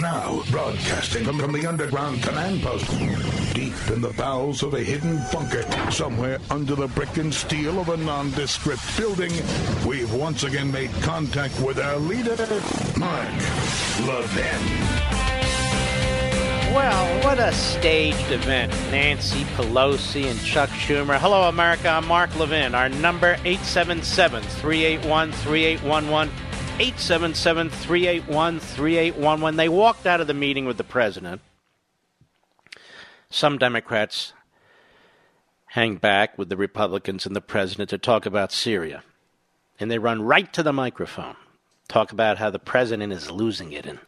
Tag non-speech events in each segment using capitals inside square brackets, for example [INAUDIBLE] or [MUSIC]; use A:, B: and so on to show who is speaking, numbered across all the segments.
A: Now, broadcasting from, from the underground command post, deep in the bowels of a hidden bunker, somewhere under the brick and steel of a nondescript building, we've once again made contact with our leader, Mark Levin.
B: Well, what a staged event. Nancy Pelosi and Chuck Schumer. Hello, America. I'm Mark Levin. Our number 877 381 3811. 877 381 3811. They walked out of the meeting with the president. Some Democrats hang back with the Republicans and the president to talk about Syria. And they run right to the microphone, talk about how the president is losing it and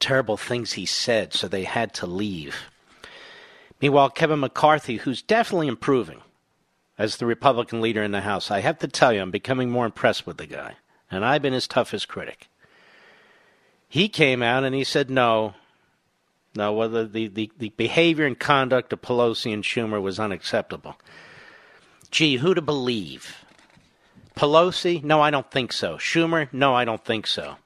B: terrible things he said, so they had to leave. Meanwhile, Kevin McCarthy, who's definitely improving as the Republican leader in the House, I have to tell you, I'm becoming more impressed with the guy and I've been his toughest critic. He came out and he said no. No, whether the, the, the behavior and conduct of Pelosi and Schumer was unacceptable. Gee, who to believe? Pelosi? No, I don't think so. Schumer? No, I don't think so.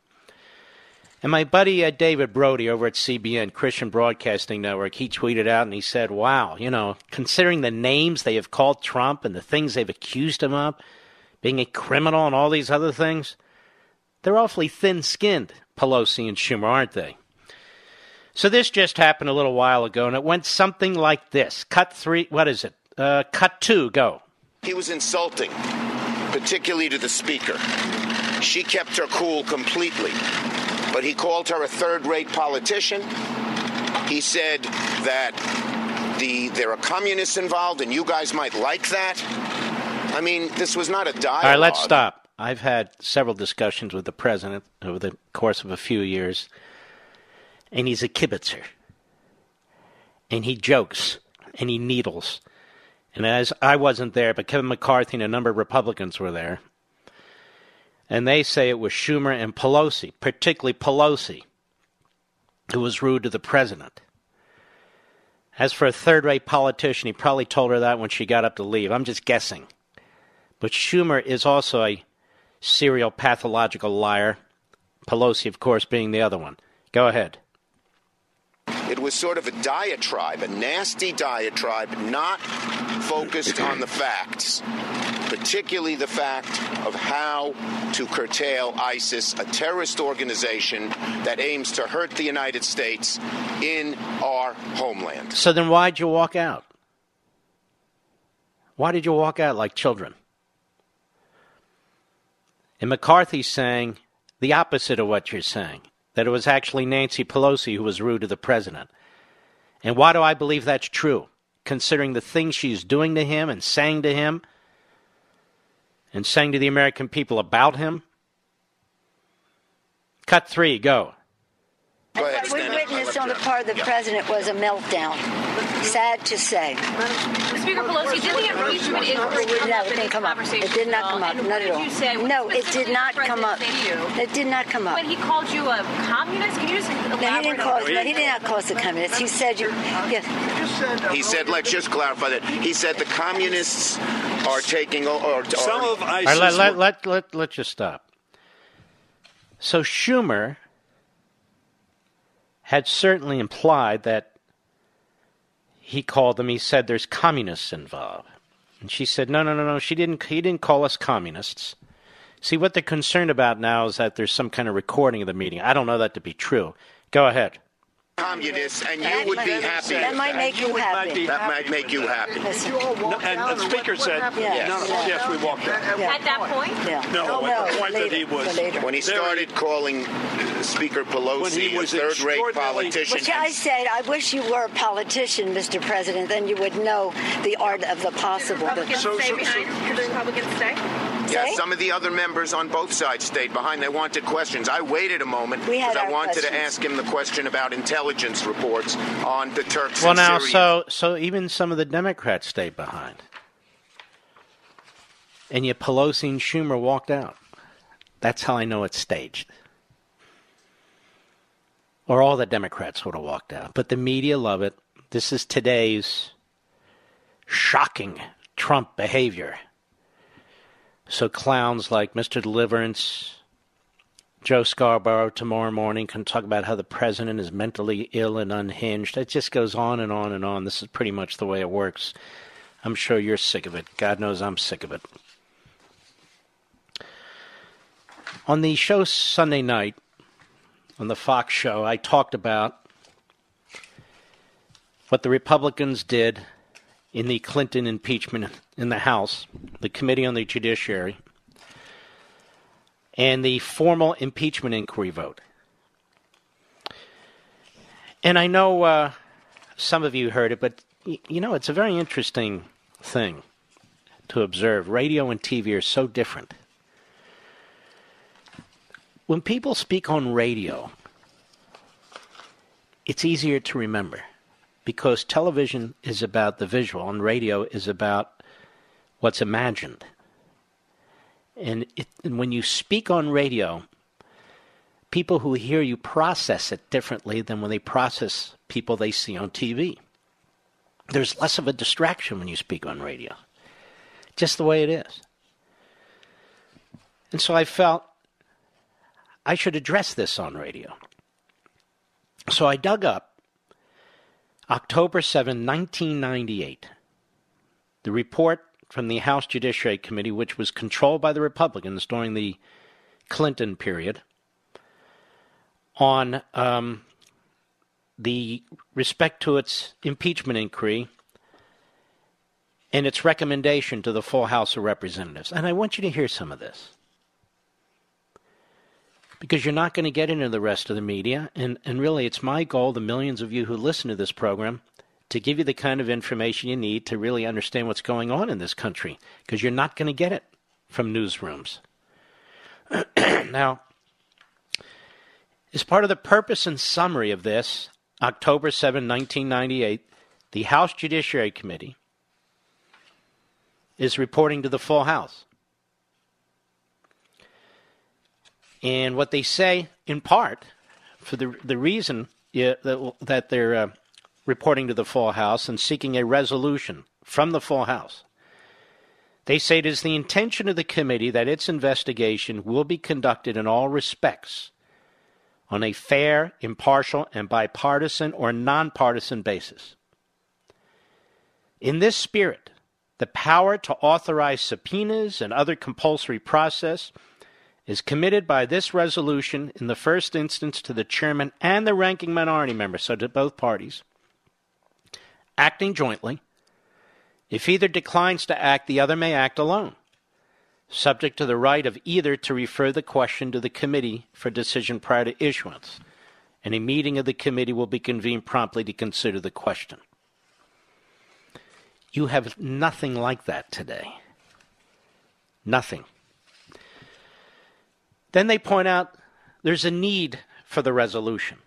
B: And my buddy uh, David Brody over at CBN, Christian Broadcasting Network, he tweeted out and he said, Wow, you know, considering the names they have called Trump and the things they've accused him of, being a criminal and all these other things, they're awfully thin skinned, Pelosi and Schumer, aren't they? So this just happened a little while ago, and it went something like this. Cut three, what is it? Uh, cut two, go.
C: He was insulting, particularly to the speaker. She kept her cool completely, but he called her a third rate politician. He said that the, there are communists involved, and you guys might like that. I mean, this was not a dialogue.
B: All right, let's stop. I've had several discussions with the president over the course of a few years, and he's a kibitzer. And he jokes, and he needles. And as I wasn't there, but Kevin McCarthy and a number of Republicans were there, and they say it was Schumer and Pelosi, particularly Pelosi, who was rude to the president. As for a third rate politician, he probably told her that when she got up to leave. I'm just guessing. But Schumer is also a serial pathological liar. Pelosi, of course, being the other one. Go ahead.
C: It was sort of a diatribe, a nasty diatribe, not focused on the facts, particularly the fact of how to curtail ISIS, a terrorist organization that aims to hurt the United States in our homeland.
B: So then why'd you walk out? Why did you walk out like children? And McCarthy's saying the opposite of what you're saying that it was actually Nancy Pelosi who was rude to the president. And why do I believe that's true? Considering the things she's doing to him and saying to him and saying to the American people about him? Cut three, go.
C: Go ahead,
D: on the part of the president was a meltdown. Sad to say.
E: Speaker Pelosi, did the impeachment inquiry come
D: No,
E: up
D: it
E: in
D: didn't come up. It
E: conversation
D: did not come up.
E: And
D: Not
E: what
D: at
E: did
D: all.
E: you say?
D: No, it did not come up.
E: say you?
D: It did not come up.
E: When he called you a communist, can you just elaborate?
D: No, he didn't call us. No, he did not call us a communist. He said you. Yes.
C: He said, let's just clarify that. He said the communists are taking o- or, or
F: Some of
B: All
F: ISIS.
B: right, let, let,
F: were-
B: let, let, let's just stop. So Schumer had certainly implied that he called them, he said there's communists involved. And she said, no, no, no, no, she didn't, he didn't call us communists. See, what they're concerned about now is that there's some kind of recording of the meeting. I don't know that to be true. Go ahead.
C: Communists, and you would be happy.
D: That might make you happy.
C: That might make you happy.
F: No, and the speaker said,
D: Yes.
F: no, no, yes, we walked out.
E: At that point?
D: Yeah.
F: No, at the point that he was-
C: When he started calling Speaker
F: When
C: Pelosi
F: he
C: a third-rate politician,
D: Which I said, I wish you were a politician, Mr. President. Then you would know the art of the possible. But
E: Republicans
F: So-
E: stay behind? Did the Republicans stay?
C: yeah,
D: Say?
C: some of the other members on both sides stayed behind. They wanted questions. I waited a moment because I
D: our
C: wanted to ask him the question about intelligence intelligence reports on the Turks
B: Well, now,
C: Syrians.
B: so so even some of the Democrats stayed behind, and yet Pelosi and Schumer walked out. That's how I know it's staged. Or all the Democrats would have walked out, but the media love it. This is today's shocking Trump behavior. So clowns like Mr. Deliverance, Joe Scarborough tomorrow morning can talk about how the president is mentally ill and unhinged. It just goes on and on and on. This is pretty much the way it works. I'm sure you're sick of it. God knows I'm sick of it. On the show Sunday night, on the Fox show, I talked about what the Republicans did in the Clinton impeachment in the House, the Committee on the Judiciary, and the formal impeachment inquiry vote. And I know uh, some of you heard it, but y- you know, it's a very interesting thing to observe. Radio and TV are so different. When people speak on radio, it's easier to remember because television is about the visual and radio is about what's imagined. And, it, and when you speak on radio, people who hear you process it differently than when they process people they see on TV. There's less of a distraction when you speak on radio, just the way it is. And so I felt I should address this on radio. So I dug up October 7, 1998, the report from the House Judiciary Committee, which was controlled by the Republicans during the Clinton period, on um, the respect to its impeachment inquiry and its recommendation to the full House of Representatives. And I want you to hear some of this. Because you're not going to get into the rest of the media. And, and really, it's my goal, the millions of you who listen to this program, to give you the kind of information you need to really understand what's going on in this country. Because you're not going to get it from newsrooms. [CLEARS THROAT] now, as part of the purpose and summary of this, October 7, 1998, the House Judiciary Committee is reporting to the full House. And what they say, in part, for the, the reason yeah, that, that they're uh, reporting to the full House and seeking a resolution from the full House, they say it is the intention of the committee that its investigation will be conducted in all respects on a fair, impartial, and bipartisan or nonpartisan basis. In this spirit, the power to authorize subpoenas and other compulsory process is committed by this resolution in the first instance to the chairman and the ranking minority member, so to both parties, acting jointly. If either declines to act, the other may act alone, subject to the right of either to refer the question to the committee for decision prior to issuance, and a meeting of the committee will be convened promptly to consider the question. You have nothing like that today. Nothing. Then they point out there's a need for the resolution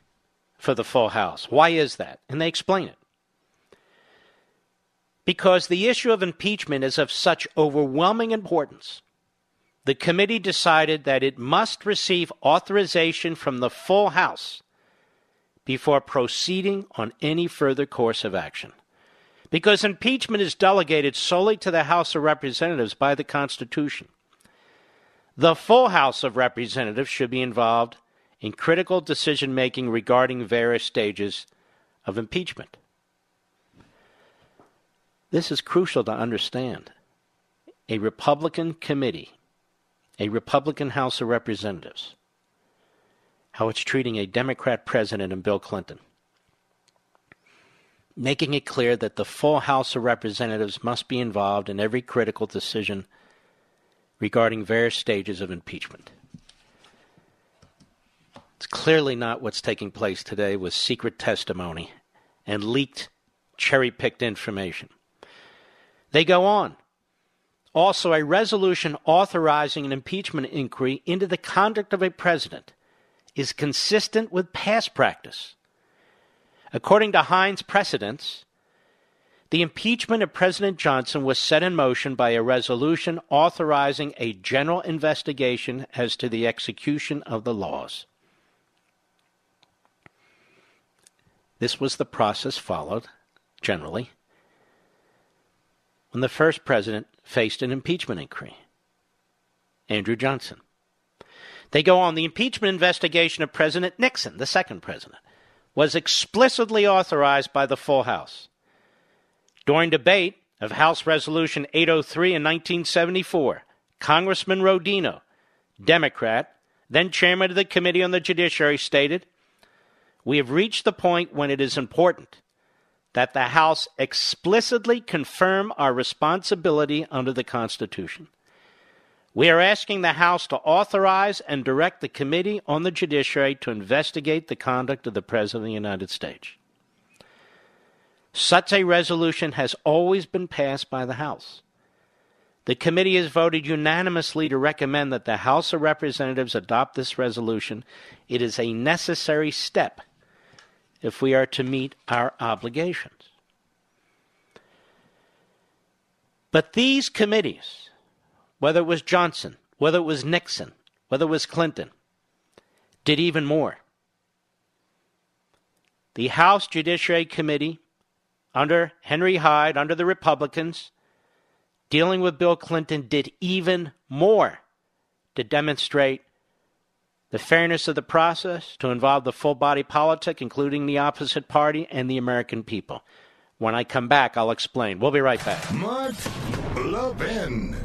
B: for the full House. Why is that? And they explain it. Because the issue of impeachment is of such overwhelming importance, the committee decided that it must receive authorization from the full House before proceeding on any further course of action. Because impeachment is delegated solely to the House of Representatives by the Constitution. The full House of Representatives should be involved in critical decision making regarding various stages of impeachment. This is crucial to understand. A Republican committee, a Republican House of Representatives, how it's treating a Democrat president and Bill Clinton, making it clear that the full House of Representatives must be involved in every critical decision regarding various stages of impeachment. It's clearly not what's taking place today with secret testimony and leaked, cherry picked information. They go on. Also, a resolution authorizing an impeachment inquiry into the conduct of a president is consistent with past practice, According to Hinds precedents, the impeachment of President Johnson was set in motion by a resolution authorizing a general investigation as to the execution of the laws. This was the process followed, generally, when the first president faced an impeachment inquiry Andrew Johnson. They go on the impeachment investigation of President Nixon, the second president, was explicitly authorized by the full House. During debate of House Resolution 803 in 1974, Congressman Rodino, Democrat, then chairman of the Committee on the Judiciary, stated We have reached the point when it is important that the House explicitly confirm our responsibility under the Constitution. We are asking the House to authorize and direct the Committee on the Judiciary to investigate the conduct of the President of the United States. Such a resolution has always been passed by the House. The committee has voted unanimously to recommend that the House of Representatives adopt this resolution. It is a necessary step if we are to meet our obligations. But these committees, whether it was Johnson, whether it was Nixon, whether it was Clinton, did even more. The House Judiciary Committee, under Henry Hyde, under the Republicans, dealing with Bill Clinton, did even more to demonstrate the fairness of the process, to involve the full body politic, including the opposite party and the American people. When I come back, I'll explain. We'll be right back.
A: Mark Levin.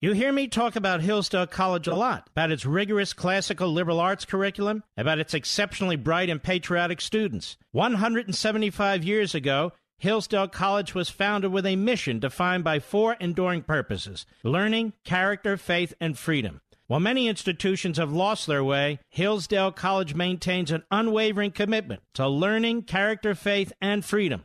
B: You hear me talk about Hillsdale College a lot, about its rigorous classical liberal arts curriculum, about its exceptionally bright and patriotic students. 175 years ago, Hillsdale College was founded with a mission defined by four enduring purposes learning, character, faith, and freedom. While many institutions have lost their way, Hillsdale College maintains an unwavering commitment to learning, character, faith, and freedom.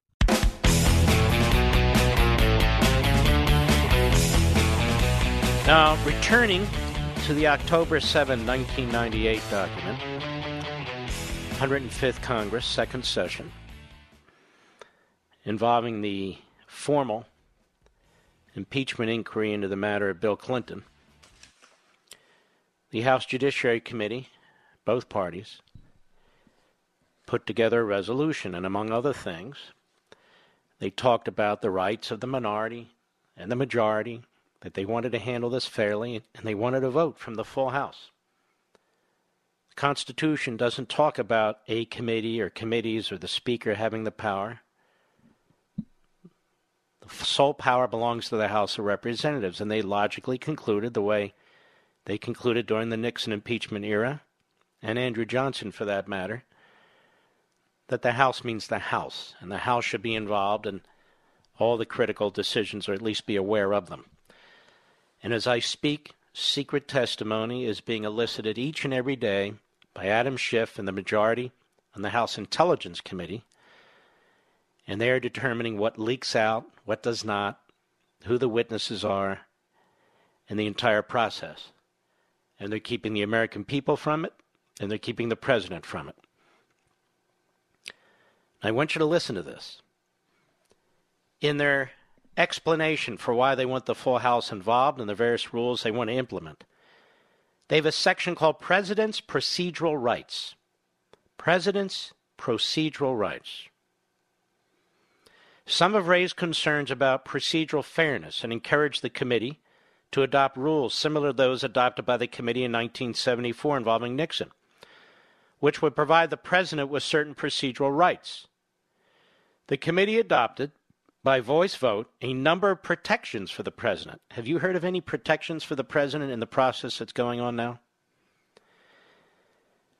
B: Now, returning to the October 7, 1998 document, 105th Congress, second session, involving the formal impeachment inquiry into the matter of Bill Clinton, the House Judiciary Committee, both parties, put together a resolution, and among other things, they talked about the rights of the minority and the majority that they wanted to handle this fairly and they wanted a vote from the full House. The Constitution doesn't talk about a committee or committees or the Speaker having the power. The sole power belongs to the House of Representatives, and they logically concluded the way they concluded during the Nixon impeachment era, and Andrew Johnson for that matter, that the House means the House, and the House should be involved in all the critical decisions or at least be aware of them. And as I speak, secret testimony is being elicited each and every day by Adam Schiff and the majority on the House Intelligence Committee. And they are determining what leaks out, what does not, who the witnesses are, and the entire process. And they're keeping the American people from it, and they're keeping the president from it. I want you to listen to this. In their explanation for why they want the full House involved and the various rules they want to implement. They have a section called President's Procedural Rights. President's Procedural Rights. Some have raised concerns about procedural fairness and encouraged the committee to adopt rules similar to those adopted by the committee in 1974 involving Nixon, which would provide the president with certain procedural rights. The committee adopted, by voice vote, a number of protections for the president. Have you heard of any protections for the president in the process that's going on now?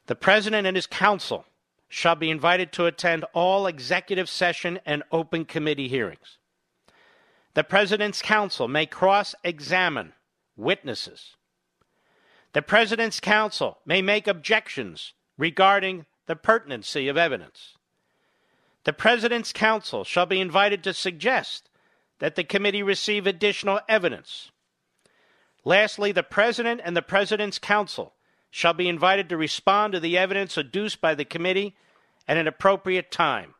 B: The president and his counsel shall be invited to attend all executive session and open committee hearings. The President's Counsel may cross examine witnesses. The President's Counsel may make objections regarding the pertinency of evidence. The President's Counsel shall be invited to suggest that the committee receive additional evidence. Lastly, the President and the President's Counsel shall be invited to respond to the evidence adduced by the committee at an appropriate time.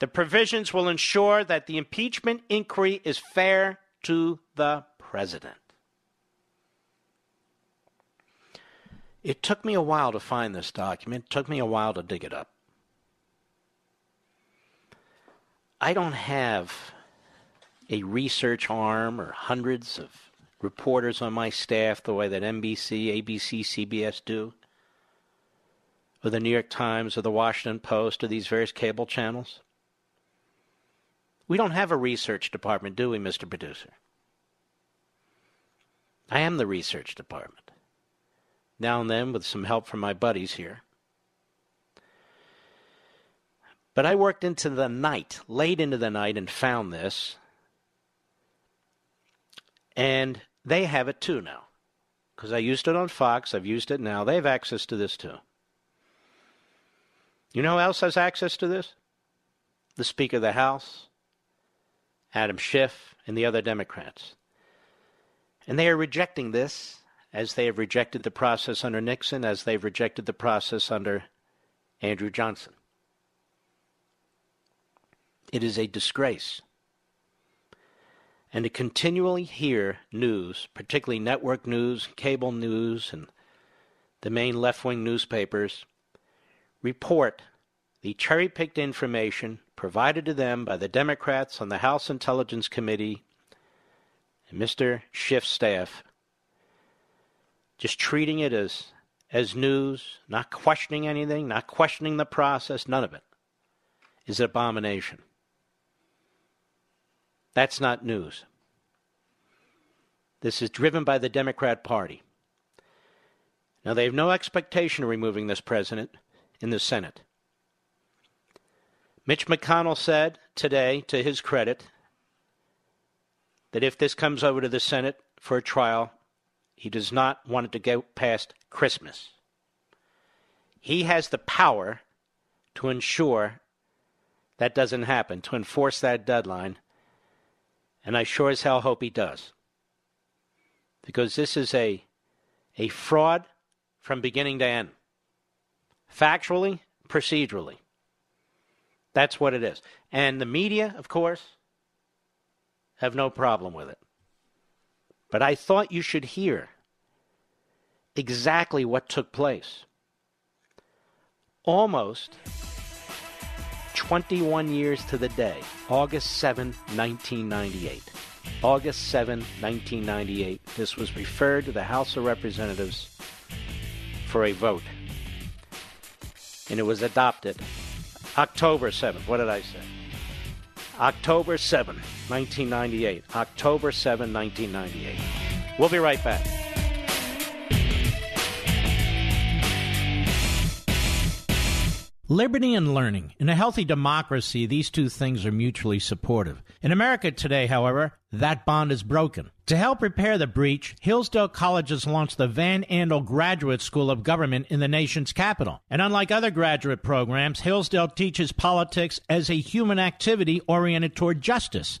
B: The provisions will ensure that the impeachment inquiry is fair to the president. It took me a while to find this document, it took me a while to dig it up. I don't have a research arm or hundreds of reporters on my staff the way that NBC, ABC, CBS do, or the New York Times, or the Washington Post, or these various cable channels. We don't have a research department, do we, Mr. Producer? I am the research department. Now and then, with some help from my buddies here. But I worked into the night, late into the night, and found this. And they have it too now. Because I used it on Fox, I've used it now. They have access to this too. You know who else has access to this? The Speaker of the House, Adam Schiff, and the other Democrats. And they are rejecting this as they have rejected the process under Nixon, as they've rejected the process under Andrew Johnson. It is a disgrace. And to continually hear news, particularly network news, cable news, and the main left wing newspapers, report the cherry picked information provided to them by the Democrats on the House Intelligence Committee and Mr. Schiff's staff, just treating it as, as news, not questioning anything, not questioning the process, none of it, is an abomination. That's not news. This is driven by the Democrat Party. Now, they have no expectation of removing this president in the Senate. Mitch McConnell said today, to his credit, that if this comes over to the Senate for a trial, he does not want it to go past Christmas. He has the power to ensure that doesn't happen, to enforce that deadline, and I sure as hell hope he does. Because this is a, a fraud from beginning to end. Factually, procedurally. That's what it is. And the media, of course, have no problem with it. But I thought you should hear exactly what took place. Almost 21 years to the day, August 7, 1998. August 7, 1998. This was referred to the House of Representatives for a vote. And it was adopted October 7th. What did I say? October 7, 1998. October 7, 1998. We'll be right back.
G: Liberty and learning. In a healthy democracy, these two things are mutually supportive. In America today, however, that bond is broken. To help repair the breach, Hillsdale College has launched the Van Andel Graduate School of Government in the nation's capital. And unlike other graduate programs, Hillsdale teaches politics as a human activity oriented toward justice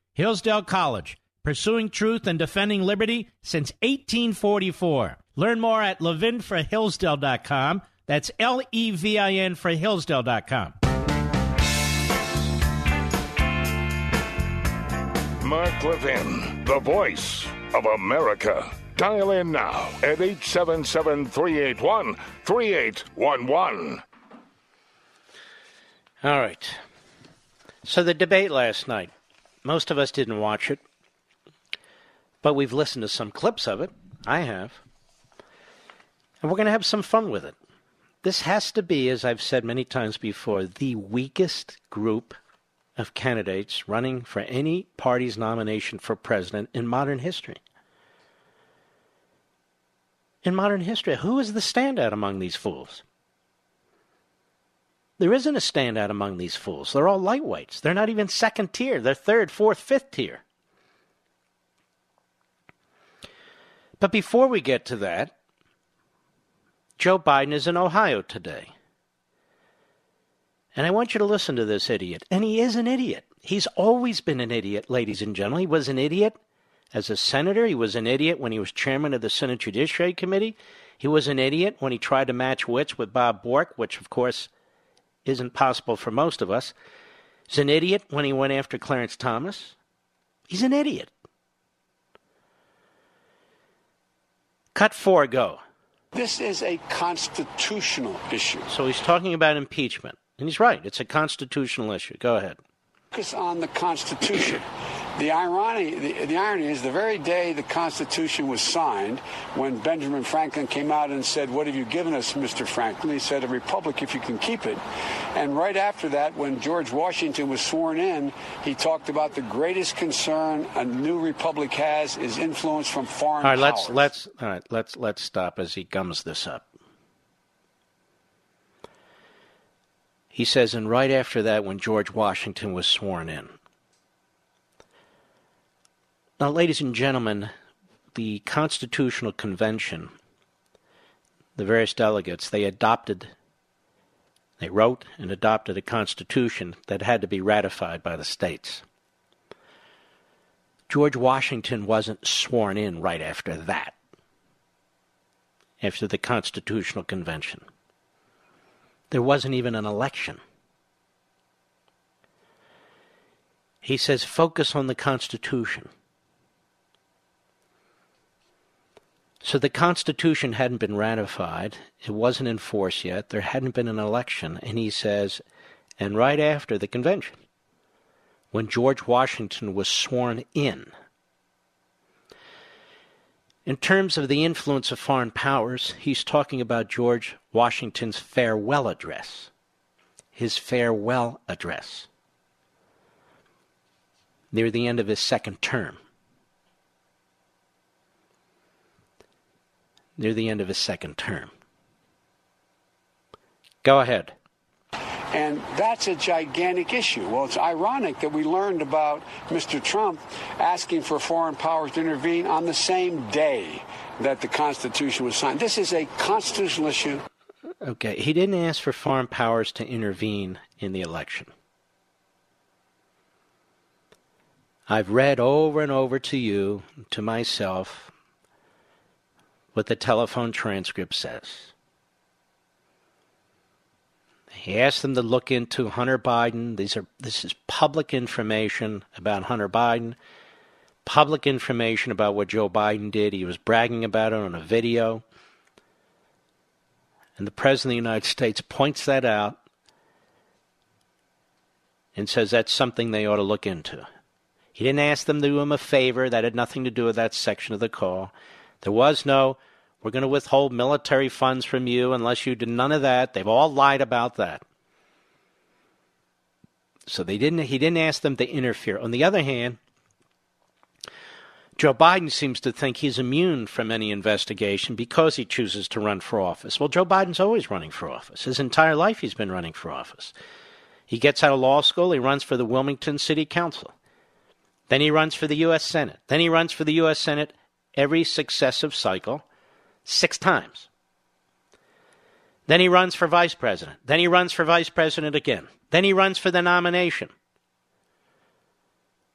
G: Hillsdale College, pursuing truth and defending liberty since 1844. Learn more at levinforhillsdale.com. That's L E V I N for Hillsdale.com.
A: Mark Levin, the voice of America. Dial in now at 877 381 3811.
B: All right. So the debate last night, most of us didn't watch it, but we've listened to some clips of it. I have. And we're going to have some fun with it. This has to be, as I've said many times before, the weakest group of candidates running for any party's nomination for president in modern history. In modern history, who is the standout among these fools? There isn't a standout among these fools. They're all lightweights. They're not even second tier. They're third, fourth, fifth tier. But before we get to that, Joe Biden is in Ohio today. And I want you to listen to this idiot. And he is an idiot. He's always been an idiot, ladies and gentlemen. He was an idiot as a senator. He was an idiot when he was chairman of the Senate Judiciary Committee. He was an idiot when he tried to match wits with Bob Bork, which, of course, isn't possible for most of us. He's an idiot when he went after Clarence Thomas. He's an idiot. Cut four, go.
F: This is a constitutional issue.
B: So he's talking about impeachment. And he's right. It's a constitutional issue. Go ahead.
F: Focus on the Constitution. The irony, the, the, irony is the very day the Constitution was signed, when Benjamin Franklin came out and said, What have you given us, Mr. Franklin? He said, A republic if you can keep it. And right after that, when George Washington was sworn in, he talked about the greatest concern a new republic has is influence from foreign
B: all right,
F: powers.
B: Let's, let's, all right, let's, let's stop as he gums this up. He says, and right after that, when George Washington was sworn in. Now, ladies and gentlemen, the Constitutional Convention, the various delegates, they adopted, they wrote and adopted a constitution that had to be ratified by the states. George Washington wasn't sworn in right after that, after the Constitutional Convention. There wasn't even an election. He says, focus on the Constitution. So the Constitution hadn't been ratified. It wasn't in force yet. There hadn't been an election. And he says, and right after the convention, when George Washington was sworn in, in terms of the influence of foreign powers, he's talking about George Washington's farewell address. His farewell address. Near the end of his second term. Near the end of his second term. Go ahead.
F: And that's a gigantic issue. Well, it's ironic that we learned about Mr. Trump asking for foreign powers to intervene on the same day that the Constitution was signed. This is a constitutional issue.
B: Okay, he didn't ask for foreign powers to intervene in the election. I've read over and over to you, to myself, what the telephone transcript says. He asked them to look into Hunter Biden. These are this is public information about Hunter Biden. Public information about what Joe Biden did. He was bragging about it on a video. And the President of the United States points that out and says that's something they ought to look into. He didn't ask them to do him a favor. That had nothing to do with that section of the call. There was no, we're going to withhold military funds from you unless you do none of that. They've all lied about that. So they didn't he didn't ask them to interfere. On the other hand, Joe Biden seems to think he's immune from any investigation because he chooses to run for office. Well, Joe Biden's always running for office. His entire life he's been running for office. He gets out of law school, he runs for the Wilmington City Council. Then he runs for the U.S. Senate. Then he runs for the U.S. Senate every successive cycle six times. Then he runs for vice president. Then he runs for vice president again. Then he runs for the nomination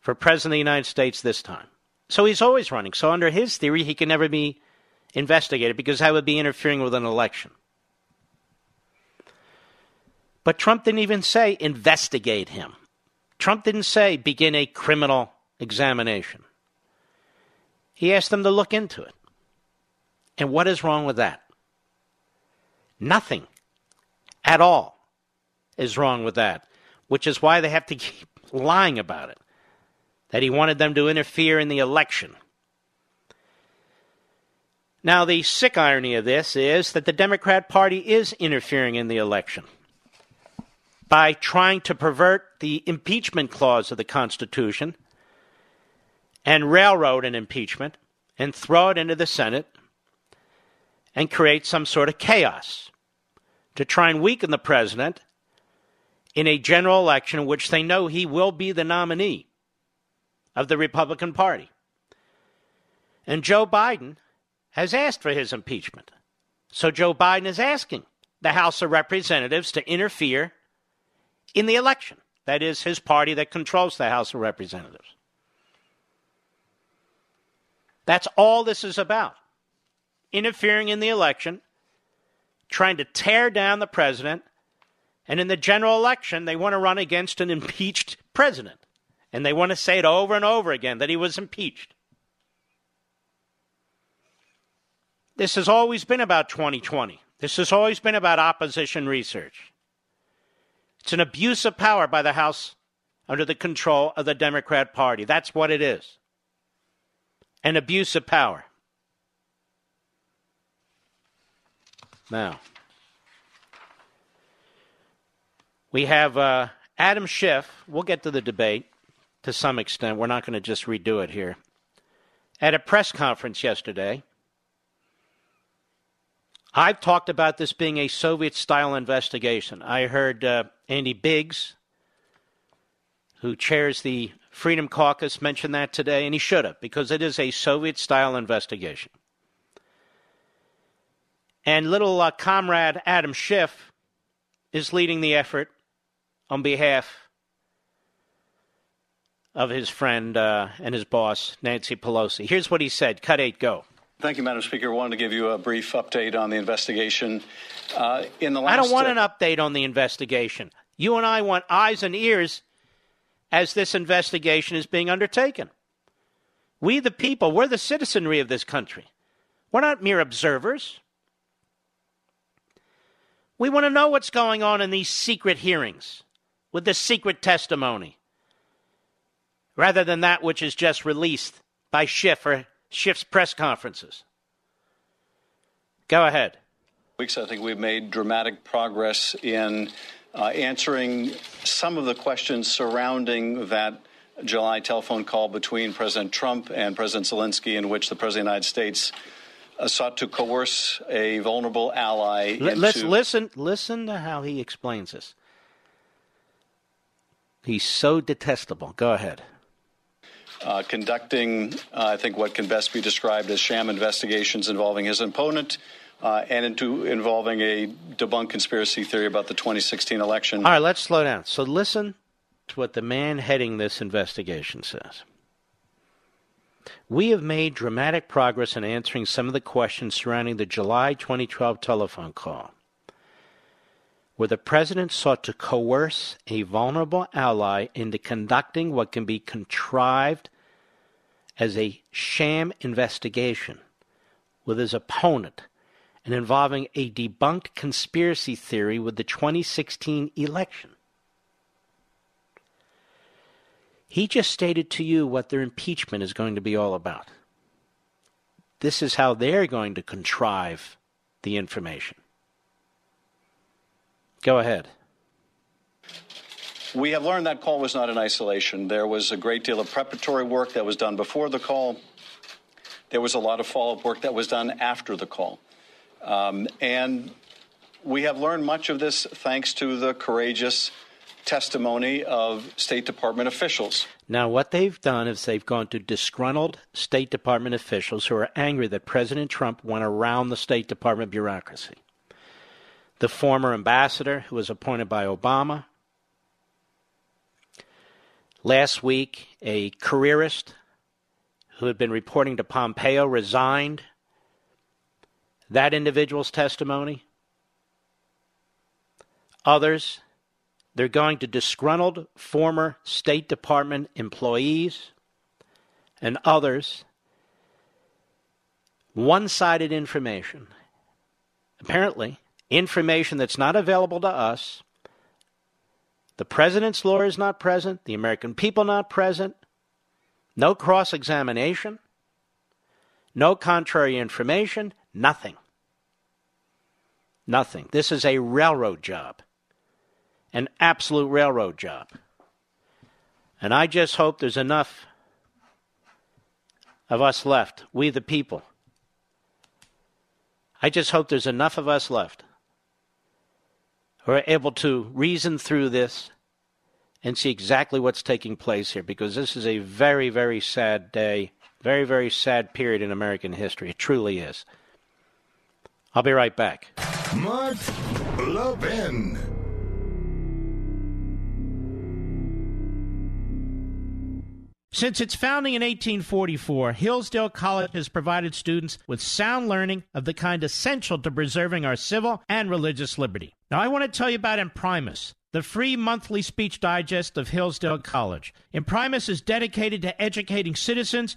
B: for President of the United States this time. So he's always running. So, under his theory, he can never be investigated because that would be interfering with an election. But Trump didn't even say investigate him. Trump didn't say begin a criminal examination. He asked them to look into it. And what is wrong with that? Nothing at all is wrong with that, which is why they have to keep lying about it. That he wanted them to interfere in the election. Now, the sick irony of this is that the Democrat Party is interfering in the election by trying to pervert the impeachment clause of the Constitution and railroad an impeachment and throw it into the Senate and create some sort of chaos to try and weaken the president in a general election in which they know he will be the nominee of the Republican Party. And Joe Biden has asked for his impeachment. So Joe Biden is asking the House of Representatives to interfere in the election. That is his party that controls the House of Representatives. That's all this is about. Interfering in the election, trying to tear down the president, and in the general election, they want to run against an impeached president. And they want to say it over and over again that he was impeached. This has always been about 2020. This has always been about opposition research. It's an abuse of power by the House under the control of the Democrat Party. That's what it is an abuse of power. Now, we have uh, Adam Schiff. We'll get to the debate to some extent. We're not going to just redo it here. At a press conference yesterday, I've talked about this being a Soviet style investigation. I heard uh, Andy Biggs, who chairs the Freedom Caucus, mention that today, and he should have, because it is a Soviet style investigation. And little uh, comrade Adam Schiff is leading the effort on behalf of his friend uh, and his boss, Nancy Pelosi. Here's what he said Cut eight, go.
H: Thank you, Madam Speaker. I wanted to give you a brief update on the investigation. Uh, in the last,
B: I don't want uh, an update on the investigation. You and I want eyes and ears as this investigation is being undertaken. We, the people, we're the citizenry of this country. We're not mere observers. We want to know what's going on in these secret hearings with the secret testimony rather than that which is just released by Schiff or Schiff's press conferences. Go ahead.
H: Weeks, I think we've made dramatic progress in answering some of the questions surrounding that July telephone call between President Trump and President Zelensky, in which the President of the United States uh, sought to coerce a vulnerable ally.
B: L- let's listen. Listen to how he explains this. He's so detestable. Go ahead
H: uh, conducting, uh, I think, what can best be described as sham investigations involving his opponent. Uh, and into involving a debunked conspiracy theory about the 2016 election.
B: All right, let's slow down. So listen to what the man heading this investigation says. We have made dramatic progress in answering some of the questions surrounding the July 2012 telephone call, where the president sought to coerce a vulnerable ally into conducting what can be contrived as a sham investigation with his opponent and involving a debunked conspiracy theory with the 2016 election. He just stated to you what their impeachment is going to be all about. This is how they're going to contrive the information. Go ahead.
H: We have learned that call was not in isolation. There was a great deal of preparatory work that was done before the call. There was a lot of follow up work that was done after the call. Um, and we have learned much of this thanks to the courageous testimony of State Department officials.
B: Now, what they've done is they've gone to disgruntled State Department officials who are angry that President Trump went around the State Department bureaucracy the former ambassador who was appointed by Obama, Last week, a careerist who had been reporting to Pompeo resigned. That individual's testimony. Others, they're going to disgruntled former State Department employees and others. One sided information. Apparently, information that's not available to us. The president's lawyer is not present, the American people not present, no cross examination, no contrary information, nothing. Nothing. This is a railroad job, an absolute railroad job. And I just hope there's enough of us left, we the people. I just hope there's enough of us left who are able to reason through this and see exactly what's taking place here because this is a very, very sad day, very, very sad period in American history. It truly is. I'll be right back.
A: Mark Levin.
G: Since its founding in 1844, Hillsdale College has provided students with sound learning of the kind essential to preserving our civil and religious liberty. Now, I want to tell you about Imprimis the free monthly speech digest of Hillsdale College. Imprimis is dedicated to educating citizens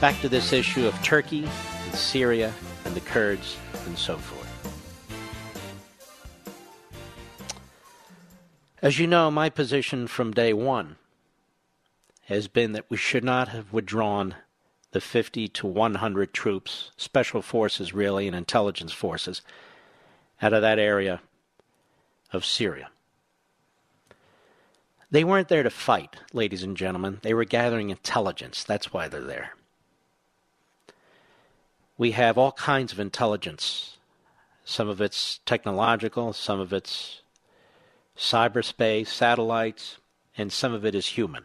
B: Back to this issue of Turkey and Syria and the Kurds and so forth. As you know, my position from day one has been that we should not have withdrawn the 50 to 100 troops, special forces really, and intelligence forces out of that area of Syria. They weren't there to fight, ladies and gentlemen. They were gathering intelligence. That's why they're there. We have all kinds of intelligence. Some of it's technological, some of it's cyberspace, satellites, and some of it is human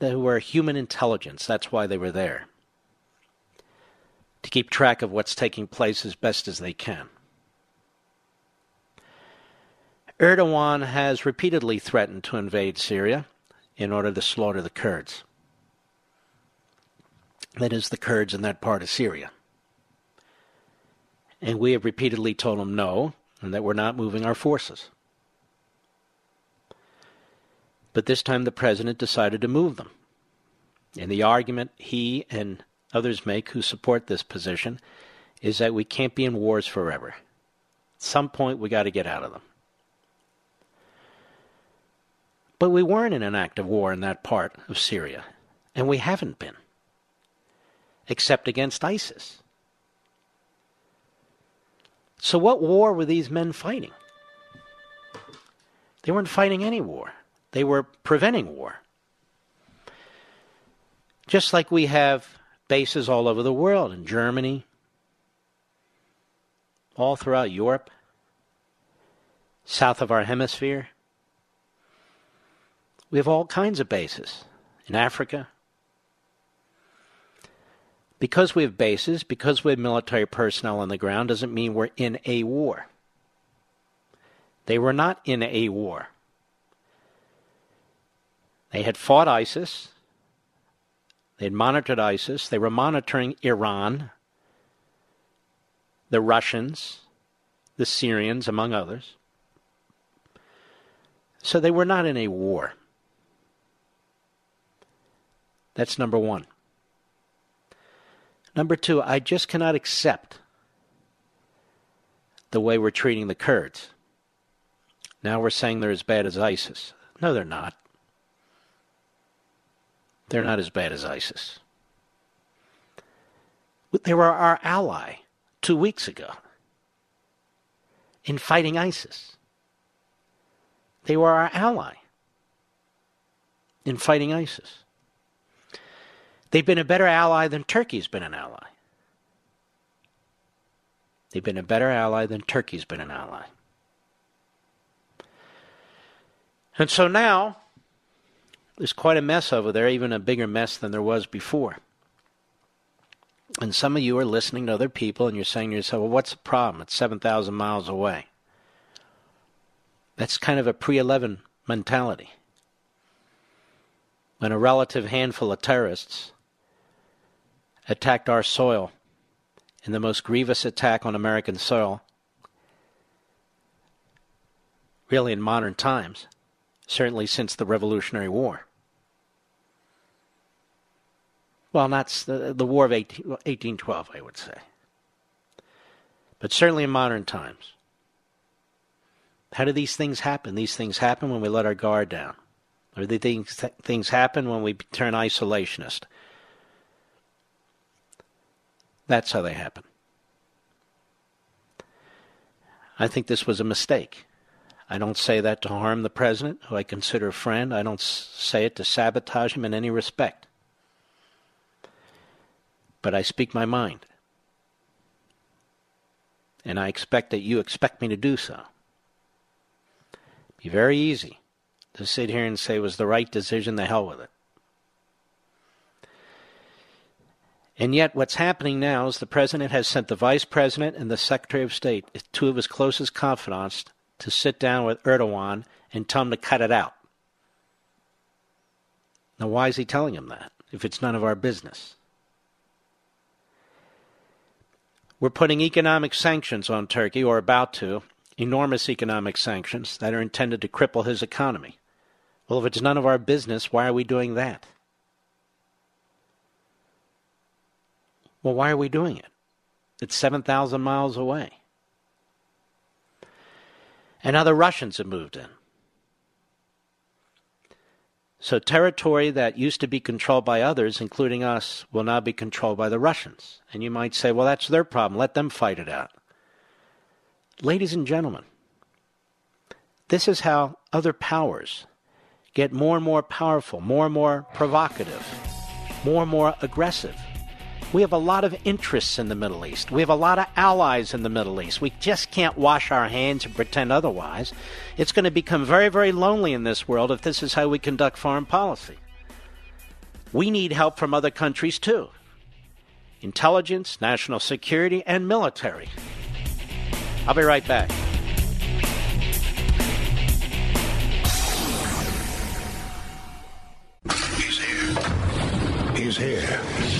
B: that were human intelligence. That's why they were there. To keep track of what's taking place as best as they can. Erdogan has repeatedly threatened to invade Syria in order to slaughter the Kurds. That is, the Kurds in that part of Syria. And we have repeatedly told them no, and that we're not moving our forces. But this time the president decided to move them. And the argument he and others make who support this position is that we can't be in wars forever. At some point, we got to get out of them. But we weren't in an active war in that part of Syria, and we haven't been, except against ISIS. So, what war were these men fighting? They weren't fighting any war. They were preventing war. Just like we have bases all over the world in Germany, all throughout Europe, south of our hemisphere. We have all kinds of bases in Africa. Because we have bases, because we have military personnel on the ground, doesn't mean we're in a war. They were not in a war. They had fought ISIS. They had monitored ISIS. They were monitoring Iran. the Russians, the Syrians, among others. So they were not in a war. That's number one. Number two, I just cannot accept the way we're treating the Kurds. Now we're saying they're as bad as ISIS. No, they're not. They're not as bad as ISIS. They were our ally two weeks ago in fighting ISIS. They were our ally in fighting ISIS. They've been a better ally than Turkey's been an ally. They've been a better ally than Turkey's been an ally. And so now, there's quite a mess over there, even a bigger mess than there was before. And some of you are listening to other people and you're saying to yourself, well, what's the problem? It's 7,000 miles away. That's kind of a pre 11 mentality. When a relative handful of terrorists attacked our soil in the most grievous attack on American soil, really in modern times, certainly since the Revolutionary War. Well, not the, the War of 18, 1812, I would say. But certainly in modern times. How do these things happen? These things happen when we let our guard down. Or the things, things happen when we turn isolationist. That's how they happen. I think this was a mistake. I don't say that to harm the president, who I consider a friend. I don't say it to sabotage him in any respect. But I speak my mind. And I expect that you expect me to do so. Be very easy to sit here and say it was the right decision, the hell with it. And yet, what's happening now is the president has sent the vice president and the secretary of state, two of his closest confidants, to sit down with Erdogan and tell him to cut it out. Now, why is he telling him that if it's none of our business? We're putting economic sanctions on Turkey, or about to, enormous economic sanctions that are intended to cripple his economy. Well, if it's none of our business, why are we doing that? Well, why are we doing it? It's 7,000 miles away. And now the Russians have moved in. So, territory that used to be controlled by others, including us, will now be controlled by the Russians. And you might say, well, that's their problem. Let them fight it out. Ladies and gentlemen, this is how other powers get more and more powerful, more and more provocative, more and more aggressive. We have a lot of interests in the Middle East. We have a lot of allies in the Middle East. We just can't wash our hands and pretend otherwise. It's going to become very, very lonely in this world if this is how we conduct foreign policy. We need help from other countries too intelligence, national security, and military. I'll be right back.
A: He's here. He's here.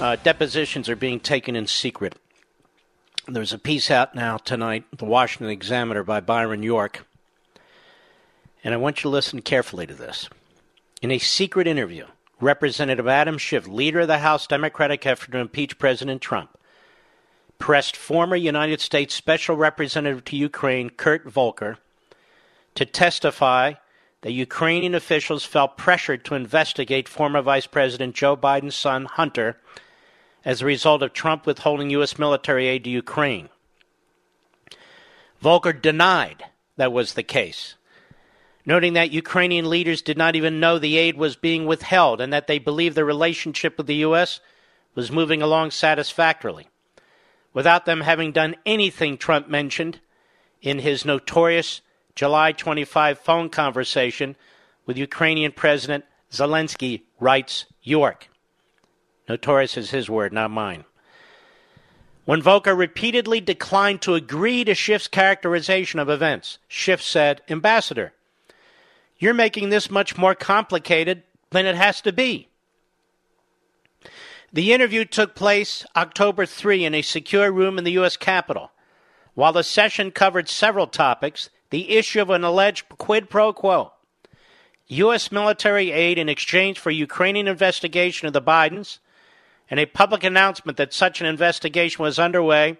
B: uh, depositions are being taken in secret. There's a piece out now tonight, the Washington Examiner by Byron York, and I want you to listen carefully to this. In a secret interview, Representative Adam Schiff, leader of the House Democratic effort to impeach President Trump, pressed former United States Special Representative to Ukraine, Kurt Volker, to testify that Ukrainian officials felt pressured to investigate former Vice President Joe Biden's son, Hunter, as a result of Trump withholding U.S. military aid to Ukraine. Volker denied that was the case, noting that Ukrainian leaders did not even know the aid was being withheld and that they believed the relationship with the U.S. was moving along satisfactorily. without them having done anything Trump mentioned in his notorious July 25 phone conversation with Ukrainian President Zelensky, writes York. Notorious is his word, not mine. When Volker repeatedly declined to agree to Schiff's characterization of events, Schiff said, Ambassador, you're making this much more complicated than it has to be. The interview took place October 3 in a secure room in the U.S. Capitol. While the session covered several topics, the issue of an alleged quid pro quo, U.S. military aid in exchange for Ukrainian investigation of the Bidens, and a public announcement that such an investigation was underway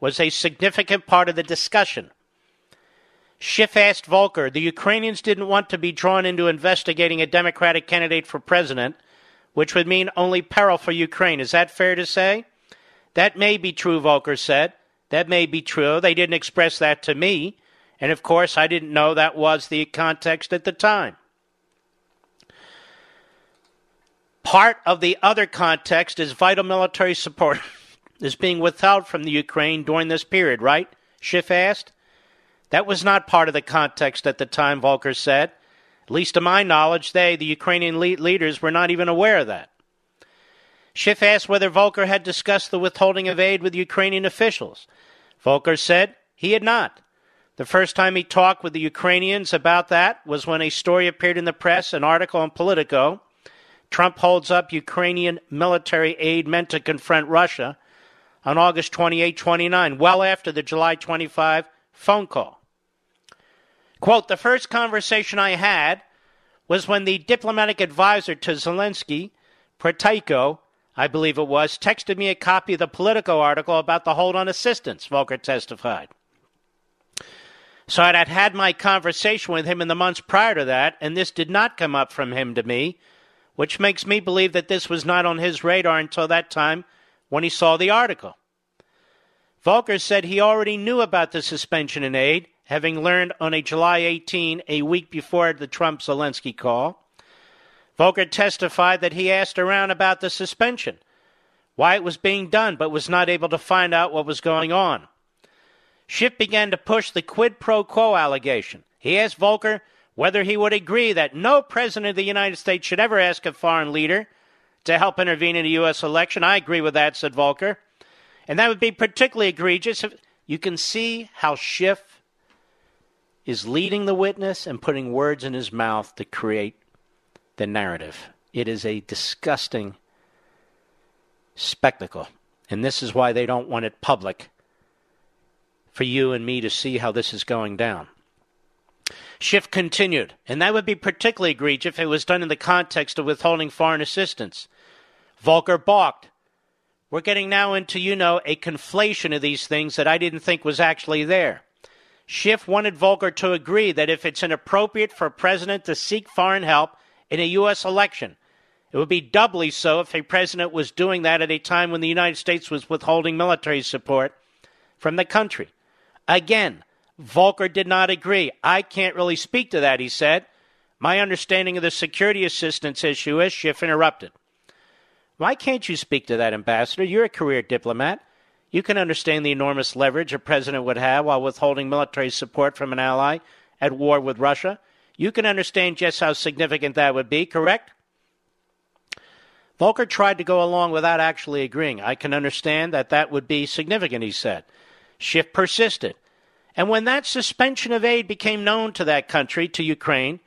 B: was a significant part of the discussion. Schiff asked Volker, the Ukrainians didn't want to be drawn into investigating a Democratic candidate for president, which would mean only peril for Ukraine. Is that fair to say? That may be true, Volker said. That may be true. They didn't express that to me. And of course, I didn't know that was the context at the time. Part of the other context is vital military support [LAUGHS] is being withheld from the Ukraine during this period, right? Schiff asked. That was not part of the context at the time, Volker said. At least to my knowledge, they, the Ukrainian leaders, were not even aware of that. Schiff asked whether Volker had discussed the withholding of aid with Ukrainian officials. Volker said he had not. The first time he talked with the Ukrainians about that was when a story appeared in the press, an article in Politico, Trump holds up Ukrainian military aid meant to confront Russia on August 28 29, well after the July 25 phone call. Quote The first conversation I had was when the diplomatic advisor to Zelensky, Portiko, I believe it was, texted me a copy of the Politico article about the hold on assistance, Volker testified. So I'd had my conversation with him in the months prior to that, and this did not come up from him to me which makes me believe that this was not on his radar until that time when he saw the article. Volker said he already knew about the suspension in aid, having learned on a July 18, a week before the Trump Zelensky call. Volker testified that he asked around about the suspension, why it was being done, but was not able to find out what was going on. Schiff began to push the quid pro quo allegation. He asked Volker whether he would agree that no president of the United States should ever ask a foreign leader to help intervene in a U.S. election. I agree with that, said Volker. And that would be particularly egregious if you can see how Schiff is leading the witness and putting words in his mouth to create the narrative. It is a disgusting spectacle. And this is why they don't want it public for you and me to see how this is going down. Schiff continued, and that would be particularly egregious if it was done in the context of withholding foreign assistance. Volker balked. We're getting now into, you know, a conflation of these things that I didn't think was actually there. Schiff wanted Volker to agree that if it's inappropriate for a president to seek foreign help in a U.S. election, it would be doubly so if a president was doing that at a time when the United States was withholding military support from the country. Again, Volker did not agree. I can't really speak to that, he said. My understanding of the security assistance issue is Schiff interrupted. Why can't you speak to that, Ambassador? You're a career diplomat. You can understand the enormous leverage a president would have while withholding military support from an ally at war with Russia. You can understand just how significant that would be, correct? Volker tried to go along without actually agreeing. I can understand that that would be significant, he said. Schiff persisted. And when that suspension of aid became known to that country, to Ukraine,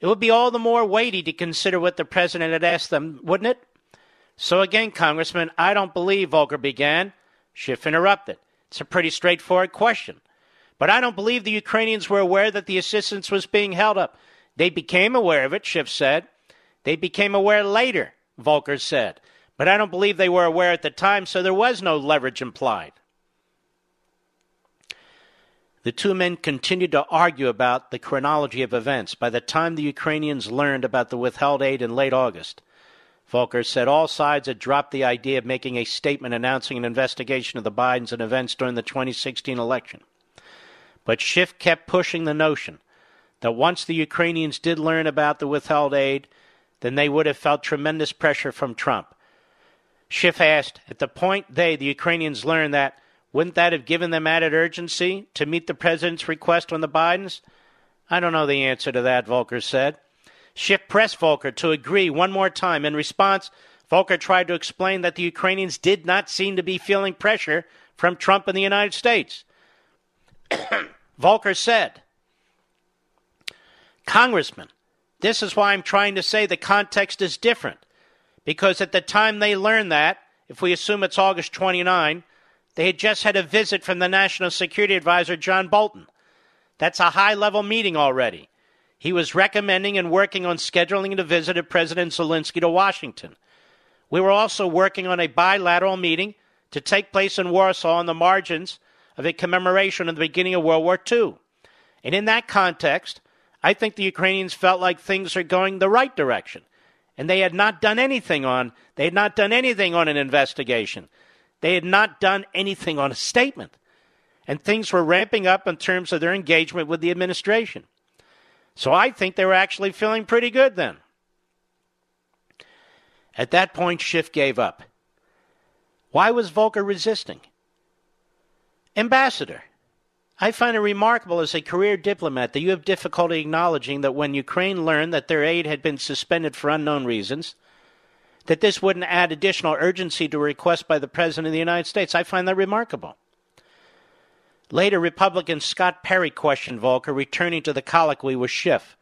B: it would be all the more weighty to consider what the president had asked them, wouldn't it? So again, Congressman, I don't believe Volker began. Schiff interrupted. It's a pretty straightforward question. But I don't believe the Ukrainians were aware that the assistance was being held up. They became aware of it, Schiff said. They became aware later, Volker said. But I don't believe they were aware at the time, so there was no leverage implied. The two men continued to argue about the chronology of events. By the time the Ukrainians learned about the withheld aid in late August, Volker said all sides had dropped the idea of making a statement announcing an investigation of the Bidens and events during the 2016 election. But Schiff kept pushing the notion that once the Ukrainians did learn about the withheld aid, then they would have felt tremendous pressure from Trump. Schiff asked, at the point they, the Ukrainians, learned that, wouldn't that have given them added urgency to meet the president's request on the Bidens? I don't know the answer to that, Volker said. Schiff pressed Volker to agree one more time. In response, Volker tried to explain that the Ukrainians did not seem to be feeling pressure from Trump and the United States. [COUGHS] Volker said, Congressman, this is why I'm trying to say the context is different. Because at the time they learned that, if we assume it's August 29, they had just had a visit from the National Security Advisor, John Bolton. That's a high level meeting already. He was recommending and working on scheduling the visit of President Zelensky to Washington. We were also working on a bilateral meeting to take place in Warsaw on the margins of a commemoration of the beginning of World War II. And in that context, I think the Ukrainians felt like things are going the right direction. And they had not done anything on they had not done anything on an investigation. They had not done anything on a statement. And things were ramping up in terms of their engagement with the administration. So I think they were actually feeling pretty good then. At that point, Schiff gave up. Why was Volker resisting? Ambassador, I find it remarkable as a career diplomat that you have difficulty acknowledging that when Ukraine learned that their aid had been suspended for unknown reasons, that this wouldn't add additional urgency to a request by the President of the United States. I find that remarkable. Later, Republican Scott Perry questioned Volker, returning to the colloquy with Schiff.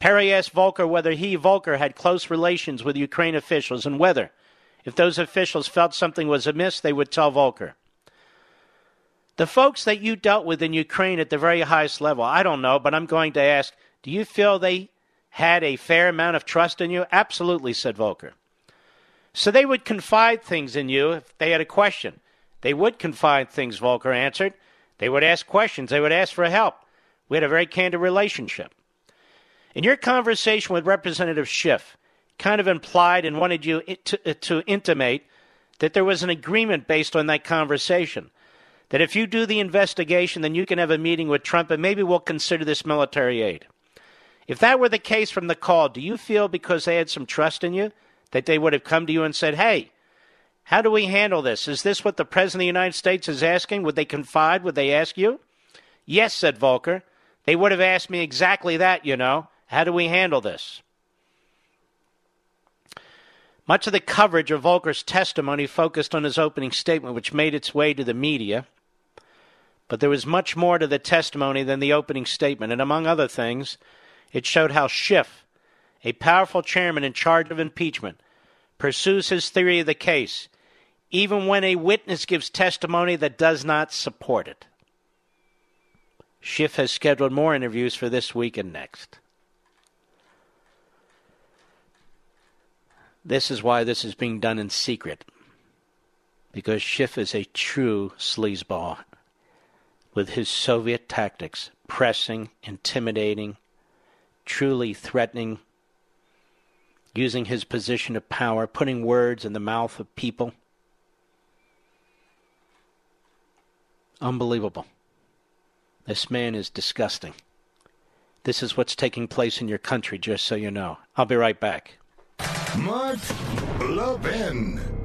B: Perry asked Volker whether he, Volker, had close relations with Ukraine officials and whether, if those officials felt something was amiss, they would tell Volker. The folks that you dealt with in Ukraine at the very highest level, I don't know, but I'm going to ask do you feel they had a fair amount of trust in you? Absolutely, said Volker. So they would confide things in you if they had a question. They would confide things, Volker answered. They would ask questions. They would ask for help. We had a very candid relationship. In your conversation with Representative Schiff, kind of implied and wanted you to, uh, to intimate that there was an agreement based on that conversation that if you do the investigation, then you can have a meeting with Trump and maybe we'll consider this military aid. If that were the case from the call, do you feel because they had some trust in you that they would have come to you and said, hey, how do we handle this? Is this what the President of the United States is asking? Would they confide? Would they ask you? Yes, said Volker. They would have asked me exactly that, you know. How do we handle this? Much of the coverage of Volker's testimony focused on his opening statement, which made its way to the media. But there was much more to the testimony than the opening statement, and among other things, it showed how Schiff, a powerful chairman in charge of impeachment, pursues his theory of the case, even when a witness gives testimony that does not support it. Schiff has scheduled more interviews for this week and next. This is why this is being done in secret. Because Schiff is a true sleazeball with his Soviet tactics, pressing, intimidating, truly threatening, using his position of power, putting words in the mouth of people. Unbelievable. This man is disgusting. This is what's taking place in your country, just so you know. I'll be right back.
A: Mark Levin.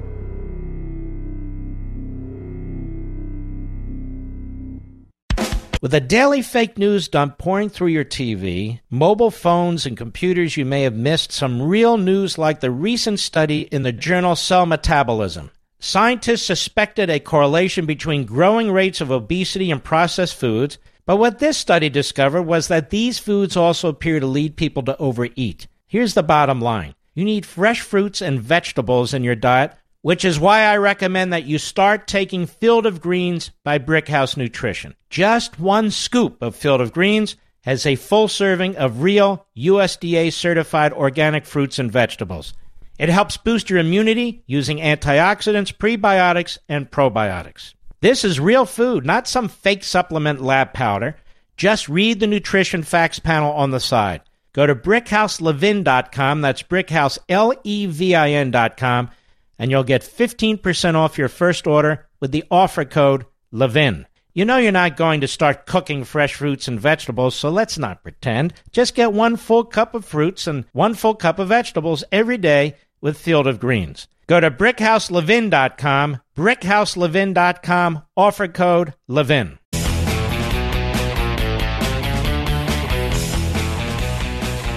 G: With a daily fake news dump pouring through your TV, mobile phones, and computers, you may have missed some real news like the recent study in the journal Cell Metabolism. Scientists suspected a correlation between growing rates of obesity and processed foods, but what this study discovered was that these foods also appear to lead people to overeat. Here's the bottom line you need fresh fruits and vegetables in your diet which is why I recommend that you start taking Field of Greens by Brickhouse Nutrition. Just one scoop of Field of Greens has a full serving of real USDA certified organic fruits and vegetables. It helps boost your immunity using antioxidants, prebiotics, and probiotics. This is real food, not some fake supplement lab powder. Just read the nutrition facts panel on the side. Go to brickhouselevin.com, that's brickhouse, L-E-V-I-N.com, and you'll get 15% off your first order with the offer code LEVIN. You know you're not going to start cooking fresh fruits and vegetables, so let's not pretend. Just get one full cup of fruits and one full cup of vegetables every day with Field of Greens. Go to brickhouselevin.com, brickhouselevin.com, offer code LEVIN.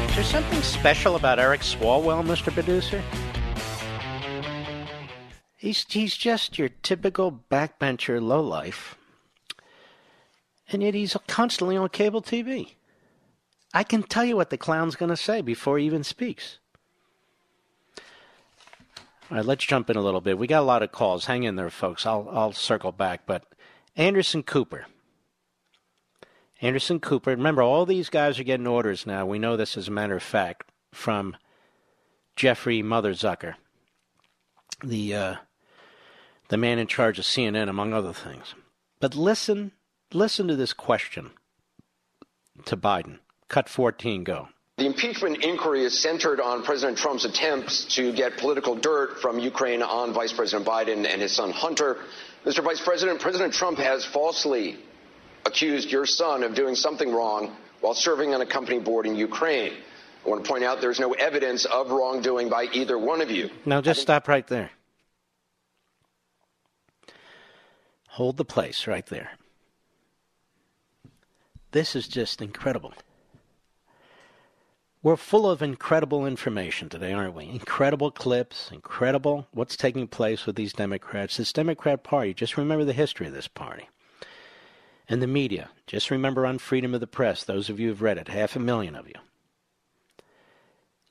B: Is there something special about Eric Swalwell, Mr. Producer? He's, he's just your typical backbencher lowlife. And yet he's constantly on cable TV. I can tell you what the clown's going to say before he even speaks. All right, let's jump in a little bit. We got a lot of calls. Hang in there, folks. I'll I'll circle back. But Anderson Cooper. Anderson Cooper. Remember, all these guys are getting orders now. We know this as a matter of fact from Jeffrey Motherzucker, the uh, the man in charge of CNN, among other things. But listen, listen to this question to Biden. Cut 14, go.
I: The impeachment inquiry is centered on President Trump's attempts to get political dirt from Ukraine on Vice President Biden and his son Hunter. Mr. Vice President, President Trump has falsely accused your son of doing something wrong while serving on a company board in Ukraine. I want to point out there's no evidence of wrongdoing by either one of you.
B: Now, just stop right there. Hold the place right there. This is just incredible. We're full of incredible information today, aren't we? Incredible clips, incredible what's taking place with these Democrats. This Democrat Party, just remember the history of this party. And the media, just remember Unfreedom of the Press, those of you who've read it, half a million of you.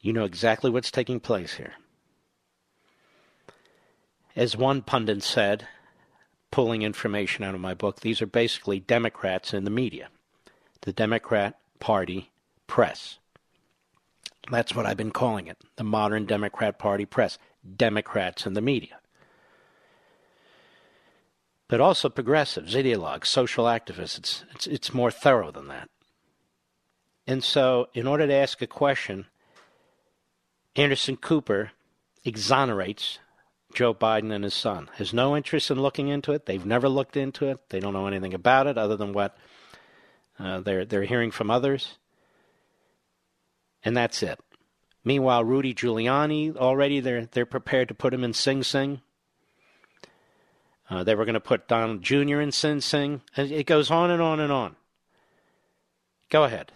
B: You know exactly what's taking place here. As one pundit said, pulling information out of my book, these are basically Democrats in the media, the Democrat Party press. That's what I've been calling it the modern Democrat Party press, Democrats in the media. But also progressives, ideologues, social activists. It's, it's, it's more thorough than that. And so, in order to ask a question, Anderson Cooper exonerates Joe Biden and his son. Has no interest in looking into it. They've never looked into it. They don't know anything about it other than what uh, they're they're hearing from others and that's it. Meanwhile, Rudy Giuliani already they're they're prepared to put him in Sing Sing. Uh, they were going to put Donald Jr. in Sing Sing. It goes on and on and on. Go ahead.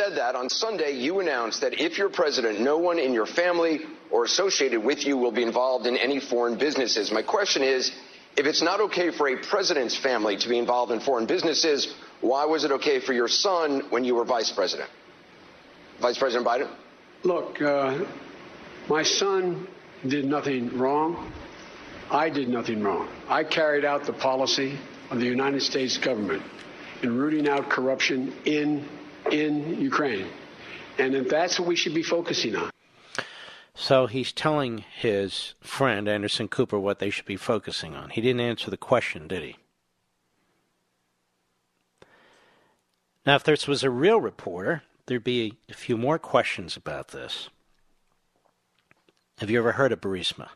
I: Said that on Sunday, you announced that if you're president, no one in your family or associated with you will be involved in any foreign businesses. My question is, if it's not okay for a president's family to be involved in foreign businesses, why was it okay for your son when you were vice president? Vice President Biden?
F: Look, uh, my son did nothing wrong. I did nothing wrong. I carried out the policy of the United States government in rooting out corruption in in Ukraine. And that's what we should be focusing on.
B: So he's telling his friend Anderson Cooper what they should be focusing on. He didn't answer the question, did he? Now, if this was a real reporter, there'd be a few more questions about this. Have you ever heard of Burisma?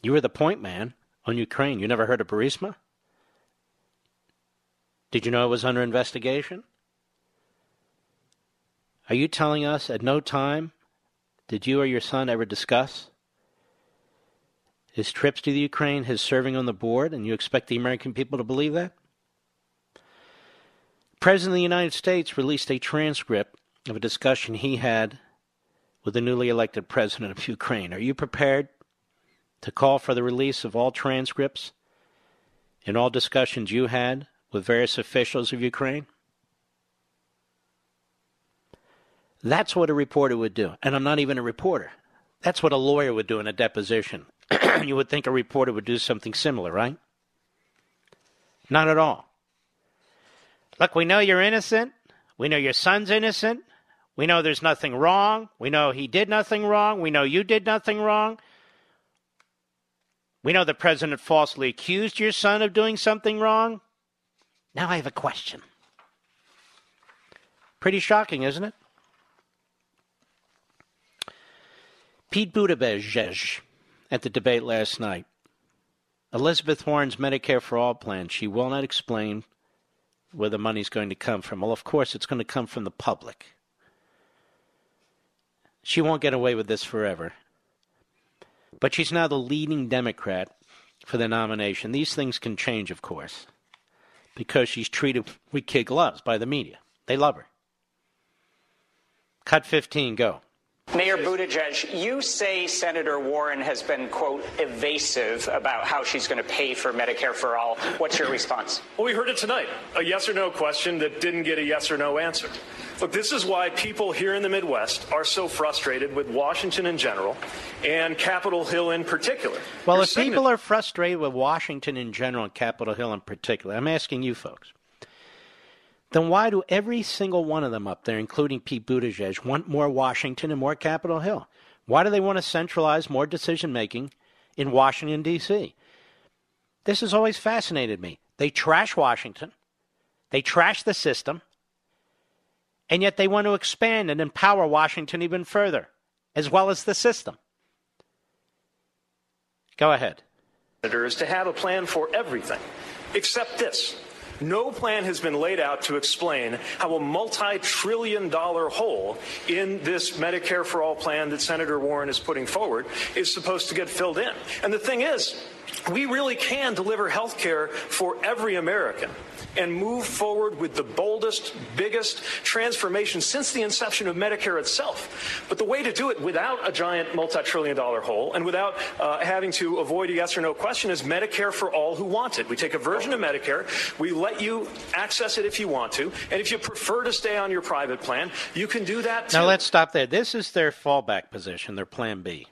B: You were the point man on Ukraine. You never heard of Burisma? Did you know it was under investigation? Are you telling us at no time did you or your son ever discuss his trips to the Ukraine, his serving on the board, and you expect the American people to believe that? President of the United States released a transcript of a discussion he had with the newly elected president of [LAUGHS] Ukraine. Are you prepared to call for the release of all transcripts and all discussions you had with various officials of Ukraine? That's what a reporter would do. And I'm not even a reporter. That's what a lawyer would do in a deposition. [CLEARS THROAT] you would think a reporter would do something similar, right? Not at all. Look, we know you're innocent. We know your son's innocent. We know there's nothing wrong. We know he did nothing wrong. We know you did nothing wrong. We know the president falsely accused your son of doing something wrong. Now I have a question. Pretty shocking, isn't it? Pete Buttigieg at the debate last night. Elizabeth Warren's Medicare for All plan. She will not explain where the money's going to come from. Well, of course, it's going to come from the public. She won't get away with this forever. But she's now the leading Democrat for the nomination. These things can change, of course, because she's treated with kid gloves by the media. They love her. Cut 15, go.
J: Mayor Buttigieg, you say Senator Warren has been, quote, evasive about how she's going to pay for Medicare for all. What's your response?
K: Well, we heard it tonight a yes or no question that didn't get a yes or no answer. Look, this is why people here in the Midwest are so frustrated with Washington in general and Capitol Hill in particular.
B: Well,
K: Your
B: if
K: signature-
B: people are frustrated with Washington in general and Capitol Hill in particular, I'm asking you folks, then why do every single one of them up there, including Pete Buttigieg, want more Washington and more Capitol Hill? Why do they want to centralize more decision making in Washington, D.C.? This has always fascinated me. They trash Washington, they trash the system, and yet they want to expand and empower Washington even further, as well as the system. Go ahead.
K: senators to have a plan for everything, except this. No plan has been laid out to explain how a multi trillion dollar hole in this Medicare for All plan that Senator Warren is putting forward is supposed to get filled in. And the thing is, we really can deliver health care for every American and move forward with the boldest, biggest transformation since the inception of Medicare itself. But the way to do it without a giant multi trillion dollar hole and without uh, having to avoid a yes or no question is Medicare for all who want it. We take a version of Medicare, we let you access it if you want to, and if you prefer to stay on your private plan, you can do that too.
B: Now let's stop there. This is their fallback position, their plan B.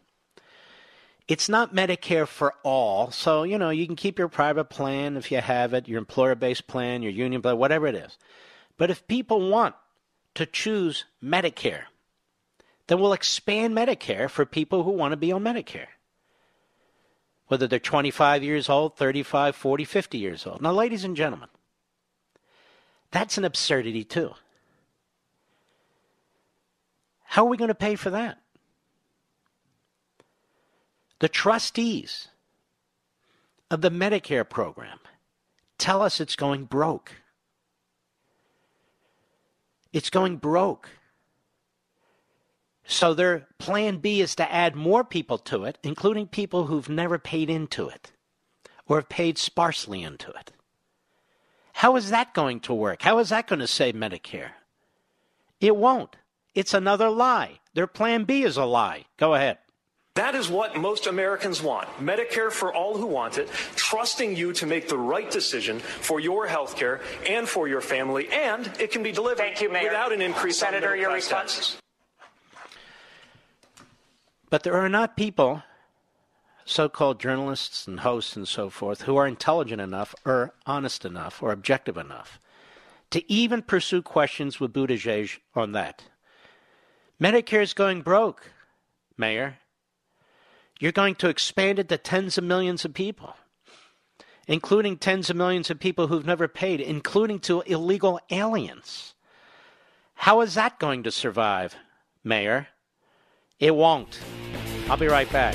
B: It's not Medicare for all, so you know you can keep your private plan if you have it, your employer-based plan, your union plan, whatever it is. But if people want to choose Medicare, then we'll expand Medicare for people who want to be on Medicare. Whether they're 25 years old, 35, 40, 50 years old. Now, ladies and gentlemen, that's an absurdity too. How are we going to pay for that? The trustees of the Medicare program tell us it's going broke. It's going broke. So their plan B is to add more people to it, including people who've never paid into it or have paid sparsely into it. How is that going to work? How is that going to save Medicare? It won't. It's another lie. Their plan B is a lie. Go ahead.
K: That is what most Americans want. Medicare for all who want it, trusting you to make the right decision for your health care and for your family, and it can be delivered
J: Thank you, Mayor.
K: without an increase
J: Senator,
K: on
J: your
K: middle-class
J: response?
K: taxes.
B: But there are not people, so called journalists and hosts and so forth, who are intelligent enough or honest enough or objective enough to even pursue questions with Buttigieg on that. Medicare is going broke, Mayor. You're going to expand it to tens of millions of people, including tens of millions of people who've never paid, including to illegal aliens. How is that going to survive, Mayor? It won't. I'll be right back.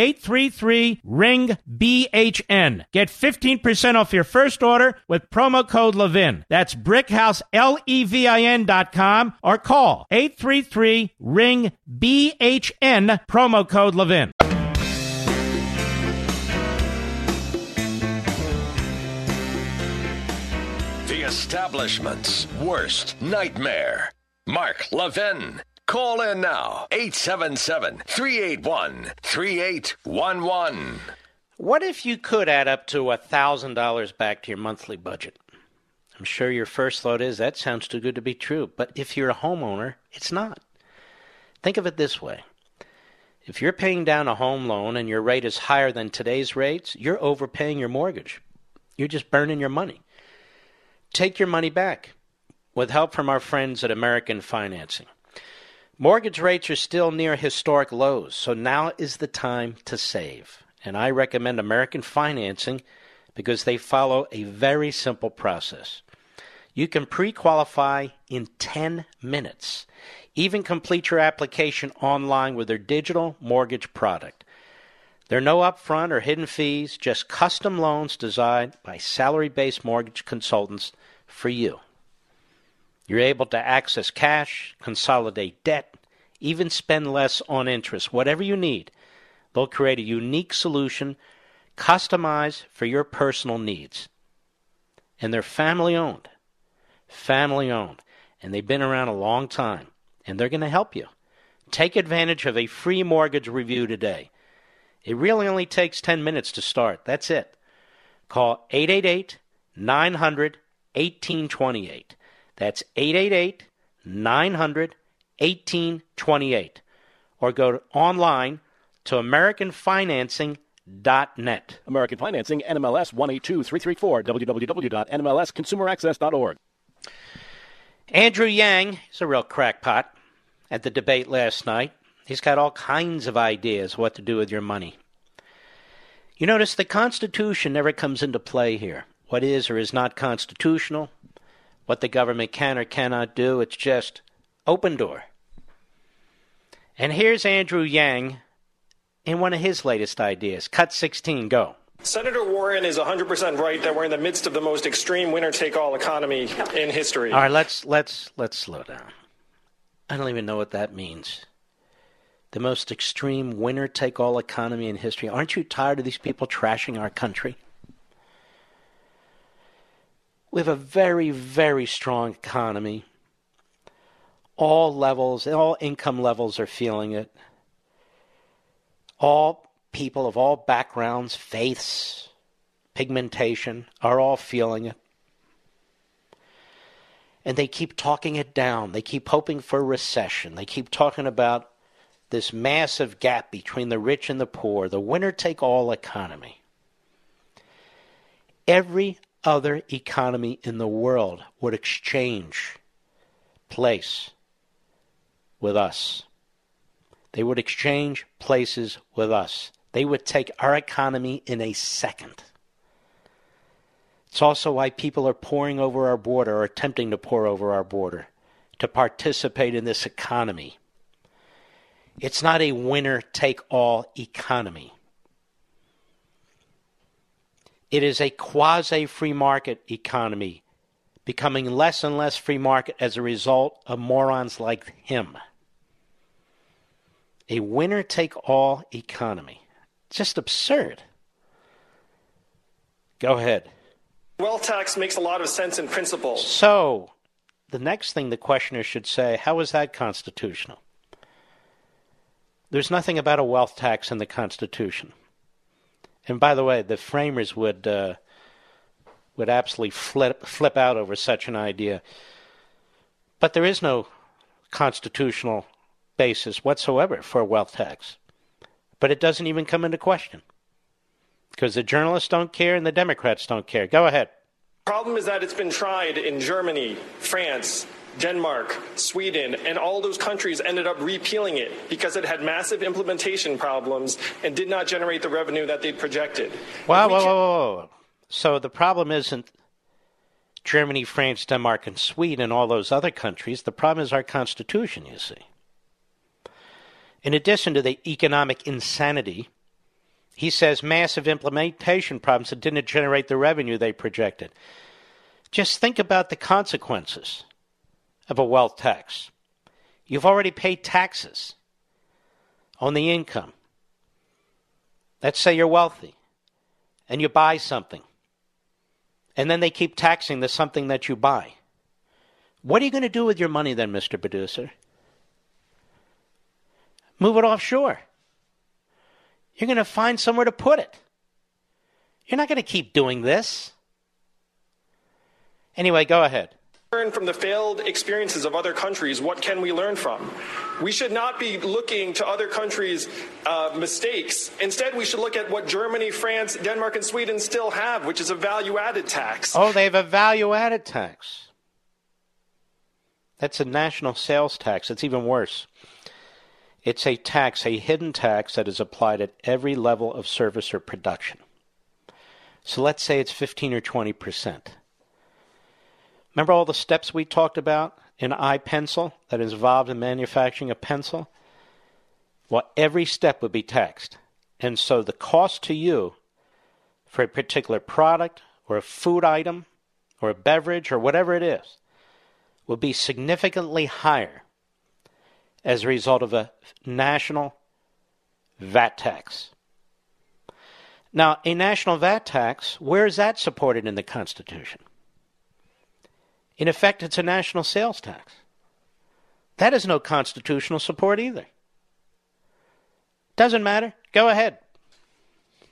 G: 833 ring BHN. Get 15% off your first order with promo code Levin. That's brickhouse L E V I N dot com or call 833 ring BHN promo code Levin.
L: The establishment's worst nightmare. Mark Levin. Call in now. 877 381 3811.
B: What if you could add up to $1,000 back to your monthly budget? I'm sure your first thought is that sounds too good to be true. But if you're a homeowner, it's not. Think of it this way if you're paying down a home loan and your rate is higher than today's rates, you're overpaying your mortgage. You're just burning your money. Take your money back with help from our friends at American Financing. Mortgage rates are still near historic lows, so now is the time to save. And I recommend American Financing because they follow a very simple process. You can pre qualify in 10 minutes. Even complete your application online with their digital mortgage product. There are no upfront or hidden fees, just custom loans designed by salary based mortgage consultants for you. You're able to access cash, consolidate debt, even spend less on interest. Whatever you need, they'll create a unique solution customized for your personal needs. And they're family owned. Family owned. And they've been around a long time. And they're going to help you. Take advantage of a free mortgage review today. It really only takes 10 minutes to start. That's it. Call 888 900 1828. That's 888 900 1828. Or go online to AmericanFinancing.net.
M: American Financing, NMLS 182334, www.nmlsconsumeraccess.org.
B: Andrew Yang is a real crackpot at the debate last night. He's got all kinds of ideas what to do with your money. You notice the Constitution never comes into play here. What is or is not constitutional, what the government can or cannot do, it's just open door. And here's Andrew Yang in one of his latest ideas. Cut 16, go.
K: Senator Warren is 100% right that we're in the midst of the most extreme winner-take-all economy in history.
B: All right, let's let's let's slow down. I don't even know what that means. The most extreme winner-take-all economy in history. Aren't you tired of these people trashing our country? We have a very very strong economy. All levels, all income levels are feeling it. All people of all backgrounds, faiths, pigmentation are all feeling it. And they keep talking it down. They keep hoping for recession. They keep talking about this massive gap between the rich and the poor, the winner take all economy. Every other economy in the world would exchange place with us. They would exchange places with us. They would take our economy in a second. It's also why people are pouring over our border or attempting to pour over our border to participate in this economy. It's not a winner take all economy. It is a quasi free market economy, becoming less and less free market as a result of morons like him. A winner take all economy. Just absurd. Go ahead.
K: Wealth tax makes a lot of sense in principle.
B: So, the next thing the questioner should say how is that constitutional? There's nothing about a wealth tax in the Constitution. And by the way, the framers would uh, would absolutely flip flip out over such an idea. But there is no constitutional basis whatsoever for a wealth tax. But it doesn't even come into question because the journalists don't care and the Democrats don't care. Go ahead.
K: Problem is that it's been tried in Germany, France, Denmark, Sweden, and all those countries ended up repealing it because it had massive implementation problems and did not generate the revenue that they'd projected.
B: Wow, whoa, whoa, whoa. So the problem isn't Germany, France, Denmark, and Sweden and all those other countries. The problem is our Constitution, you see. In addition to the economic insanity, he says massive implementation problems that didn't generate the revenue they projected. Just think about the consequences of a wealth tax. You've already paid taxes on the income. Let's say you're wealthy and you buy something, and then they keep taxing the something that you buy. What are you going to do with your money then, Mr. Producer? Move it offshore. You're going to find somewhere to put it. You're not going to keep doing this. Anyway, go ahead.
K: Learn from the failed experiences of other countries. What can we learn from? We should not be looking to other countries' uh, mistakes. Instead, we should look at what Germany, France, Denmark, and Sweden still have, which is a value added tax.
B: Oh, they have a value added tax. That's a national sales tax. It's even worse. It's a tax, a hidden tax that is applied at every level of service or production. So let's say it's 15 or 20 percent. Remember all the steps we talked about in iPencil that is involved in manufacturing a pencil? Well, every step would be taxed. And so the cost to you for a particular product or a food item or a beverage or whatever it is will be significantly higher as a result of a national VAT tax. Now, a national VAT tax, where is that supported in the Constitution? In effect, it's a national sales tax. That is no constitutional support either. Doesn't matter. Go ahead.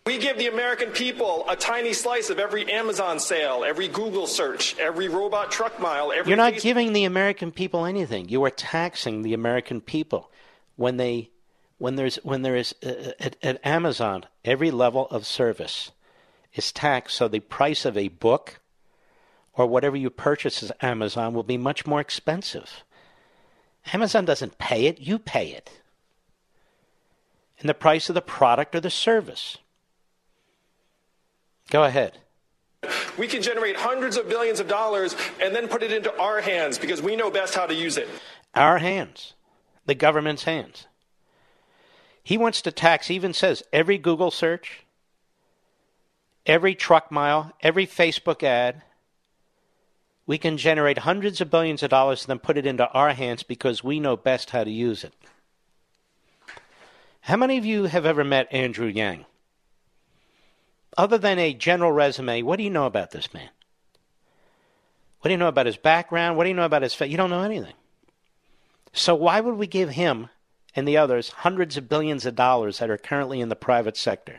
K: We give the American people a tiny slice of every Amazon sale, every Google search, every robot truck mile, every.
B: You're not
K: Facebook-
B: giving the American people anything. You are taxing the American people when they when there's when there is uh, at, at Amazon every level of service is taxed. So the price of a book or whatever you purchase at Amazon will be much more expensive. Amazon doesn't pay it; you pay it. And the price of the product or the service. Go ahead.
K: We can generate hundreds of billions of dollars and then put it into our hands because we know best how to use it.
B: Our hands, the government's hands. He wants to tax, even says, every Google search, every truck mile, every Facebook ad. We can generate hundreds of billions of dollars and then put it into our hands because we know best how to use it. How many of you have ever met Andrew Yang? Other than a general resume, what do you know about this man? What do you know about his background? What do you know about his fa- You don't know anything. So why would we give him and the others hundreds of billions of dollars that are currently in the private sector?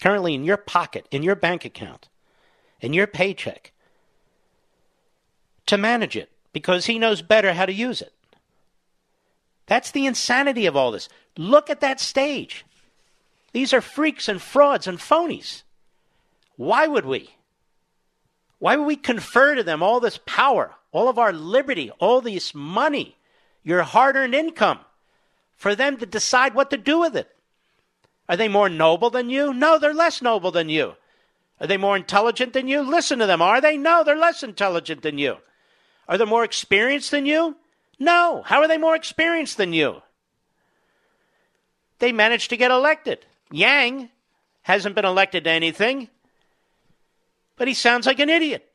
B: Currently in your pocket, in your bank account, in your paycheck, to manage it because he knows better how to use it. That's the insanity of all this. Look at that stage. These are freaks and frauds and phonies. Why would we? Why would we confer to them all this power, all of our liberty, all this money, your hard earned income, for them to decide what to do with it? Are they more noble than you? No, they're less noble than you. Are they more intelligent than you? Listen to them. Are they? No, they're less intelligent than you. Are they more experienced than you? No. How are they more experienced than you? They managed to get elected. Yang hasn't been elected to anything, but he sounds like an idiot.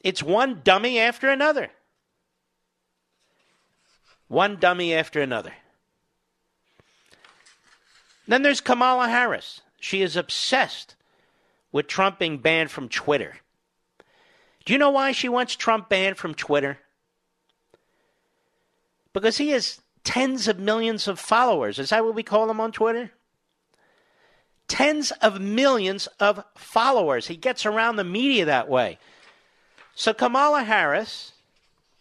B: It's one dummy after another. One dummy after another. Then there's Kamala Harris. She is obsessed with Trump being banned from Twitter. Do you know why she wants Trump banned from Twitter? Because he has tens of millions of followers. Is that what we call him on Twitter? Tens of millions of followers. He gets around the media that way. So Kamala Harris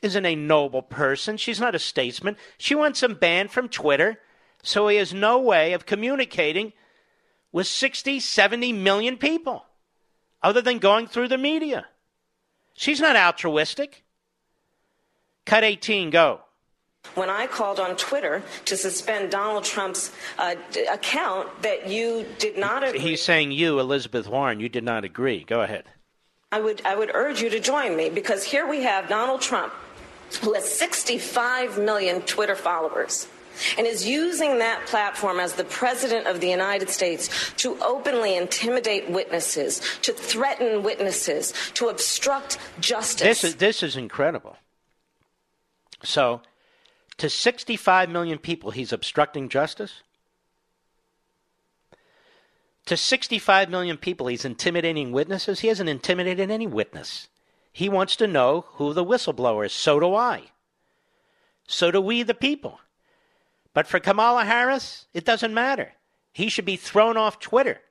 B: isn't a noble person. She's not a statesman. She wants him banned from Twitter so he has no way of communicating with 60, 70 million people other than going through the media. She's not altruistic. Cut 18, go.
N: When I called on Twitter to suspend Donald Trump's uh, d- account, that you did not agree.
B: He's saying you, Elizabeth Warren, you did not agree. Go ahead.
N: I would, I would urge you to join me because here we have Donald Trump, who has 65 million Twitter followers and is using that platform as the president of the United States to openly intimidate witnesses, to threaten witnesses, to obstruct justice.
B: This is this is incredible. So, to 65 million people, he's obstructing justice. To 65 million people, he's intimidating witnesses. He hasn't intimidated any witness. He wants to know who the whistleblower is. So do I. So do we, the people. But for Kamala Harris, it doesn't matter. He should be thrown off Twitter.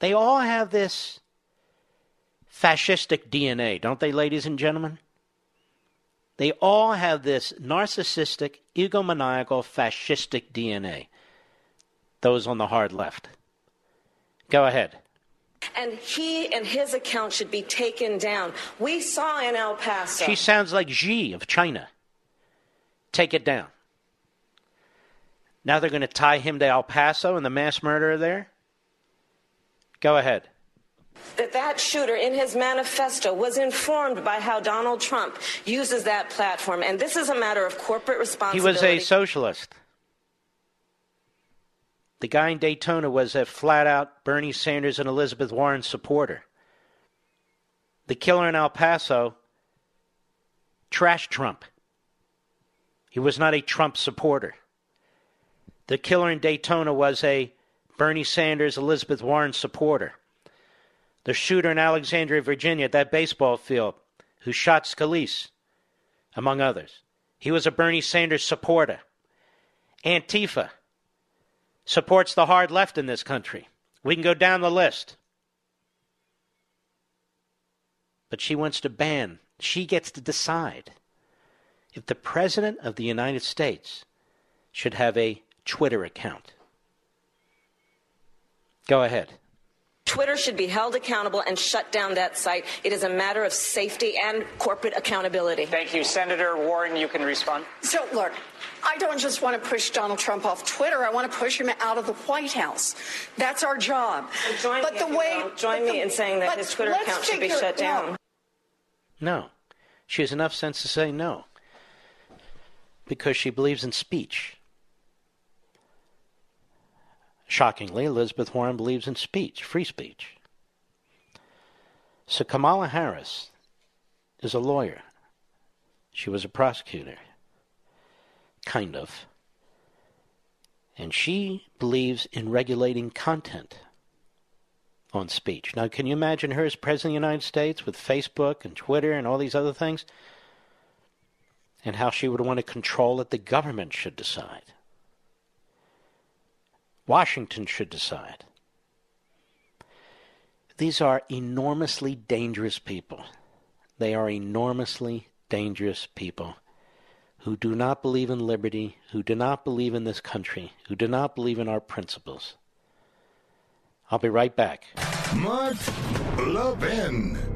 B: They all have this fascistic DNA, don't they, ladies and gentlemen? They all have this narcissistic, egomaniacal, fascistic DNA. Those on the hard left. Go ahead.
N: And he and his account should be taken down. We saw in El Paso.
B: She sounds like Xi of China. Take it down. Now they're going to tie him to El Paso and the mass murderer there? Go ahead.
N: That that shooter in his manifesto was informed by how Donald Trump uses that platform. And this is a matter of corporate responsibility.
B: He was a socialist. The guy in Daytona was a flat out Bernie Sanders and Elizabeth Warren supporter. The killer in El Paso trashed Trump. He was not a Trump supporter. The killer in Daytona was a Bernie Sanders, Elizabeth Warren supporter. The shooter in Alexandria, Virginia, at that baseball field, who shot Scalise, among others, he was a Bernie Sanders supporter. Antifa supports the hard left in this country. We can go down the list. But she wants to ban, she gets to decide if the President of the United States should have a Twitter account. Go ahead.
N: Twitter should be held accountable and shut down that site. It is a matter of safety and corporate accountability.
J: Thank you. Senator Warren, you can respond.
O: So, look, I don't just want to push Donald Trump off Twitter. I want to push him out of the White House. That's our job.
N: join
O: but
N: me
O: the way
N: will. Join
O: but
N: me
O: the-
N: in saying that his Twitter
O: let's
N: account should be shut down.
B: No. She has enough sense to say no. Because she believes in speech. Shockingly, Elizabeth Warren believes in speech, free speech. So Kamala Harris is a lawyer. She was a prosecutor. Kind of. And she believes in regulating content on speech. Now, can you imagine her as President of the United States with Facebook and Twitter and all these other things? And how she would want to control it, the government should decide. Washington should decide. These are enormously dangerous people. They are enormously dangerous people who do not believe in liberty, who do not believe in this country, who do not believe in our principles. I'll be right back.
A: Mark Levin.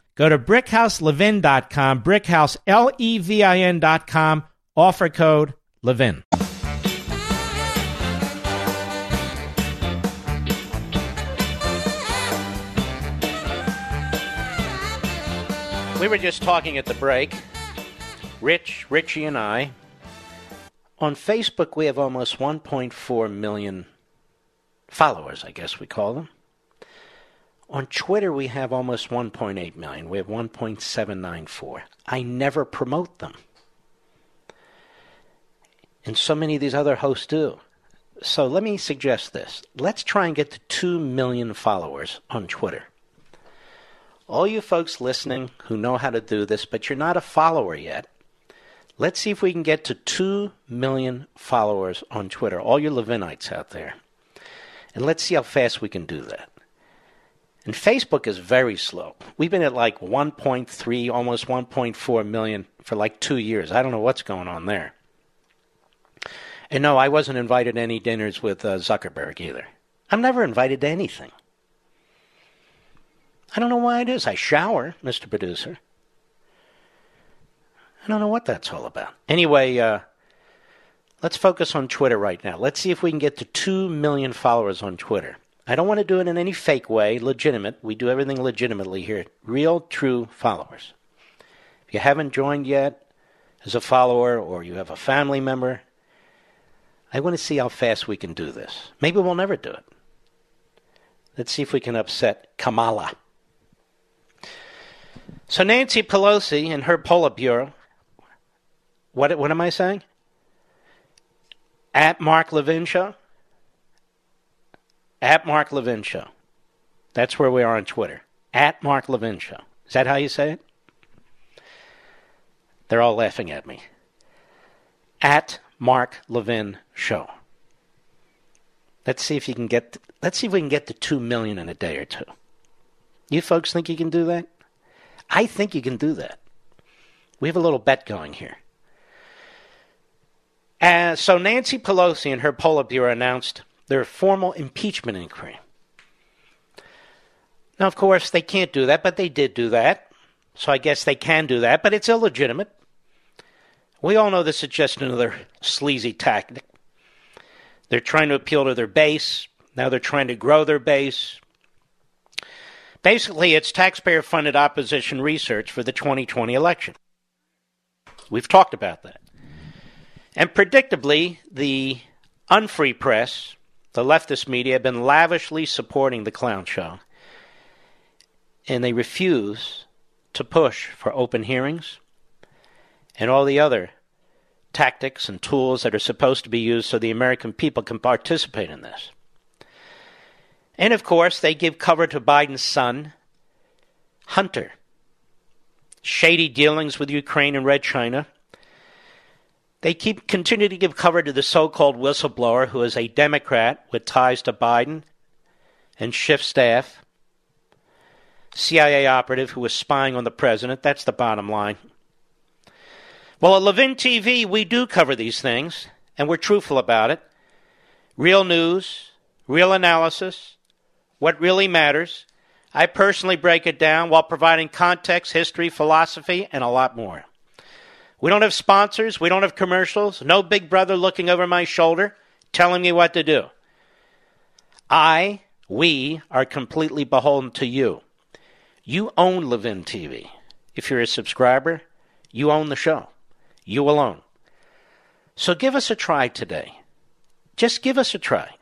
G: Go to brickhouselevin.com, brickhouse, L-E-V-I-N.com, offer code LEVIN.
B: We were just talking at the break, Rich, Richie, and I. On Facebook, we have almost 1.4 million followers, I guess we call them. On Twitter, we have almost 1.8 million. We have 1.794. I never promote them. And so many of these other hosts do. So let me suggest this. Let's try and get to 2 million followers on Twitter. All you folks listening who know how to do this, but you're not a follower yet, let's see if we can get to 2 million followers on Twitter, all you Levinites out there. And let's see how fast we can do that. And Facebook is very slow. We've been at like 1.3, almost 1.4 million for like two years. I don't know what's going on there. And no, I wasn't invited to any dinners with uh, Zuckerberg either. I'm never invited to anything. I don't know why it is. I shower, Mr. Producer. I don't know what that's all about. Anyway, uh, let's focus on Twitter right now. Let's see if we can get to 2 million followers on Twitter. I don't want to do it in any fake way, legitimate. We do everything legitimately here. Real, true followers. If you haven't joined yet as a follower or you have a family member, I want to see how fast we can do this. Maybe we'll never do it. Let's see if we can upset Kamala. So Nancy Pelosi and her Politburo, what what am I saying? At Mark Levin show. At Mark Levin show. That's where we are on Twitter. At Mark Levin show. Is that how you say it? They're all laughing at me. At Mark Levin show. Let's see if you can get. Let's see if we can get to two million in a day or two. You folks think you can do that? I think you can do that. We have a little bet going here. Uh, so Nancy Pelosi and her Politburo announced their formal impeachment inquiry. Now, of course, they can't do that, but they did do that. So I guess they can do that, but it's illegitimate. We all know this is just another sleazy tactic. They're trying to appeal to their base. Now they're trying to grow their base. Basically, it's taxpayer funded opposition research for the 2020 election. We've talked about that. And predictably, the unfree press, the leftist media, have been lavishly supporting the clown show. And they refuse to push for open hearings and all the other tactics and tools that are supposed to be used so the American people can participate in this. And of course, they give cover to Biden's son, Hunter. Shady dealings with Ukraine and Red China. They keep continue to give cover to the so-called whistleblower who is a Democrat with ties to Biden and Schiff staff. CIA operative who was spying on the president. That's the bottom line. Well, at Levin TV, we do cover these things, and we're truthful about it. Real news, real analysis, what really matters. I personally break it down while providing context, history, philosophy, and a lot more. We don't have sponsors, we don't have commercials, no big brother looking over my shoulder telling me what to do. I, we, are completely beholden to you. You own Levin TV. If you're a subscriber, you own the show. You alone. So give us a try today. Just give us a try.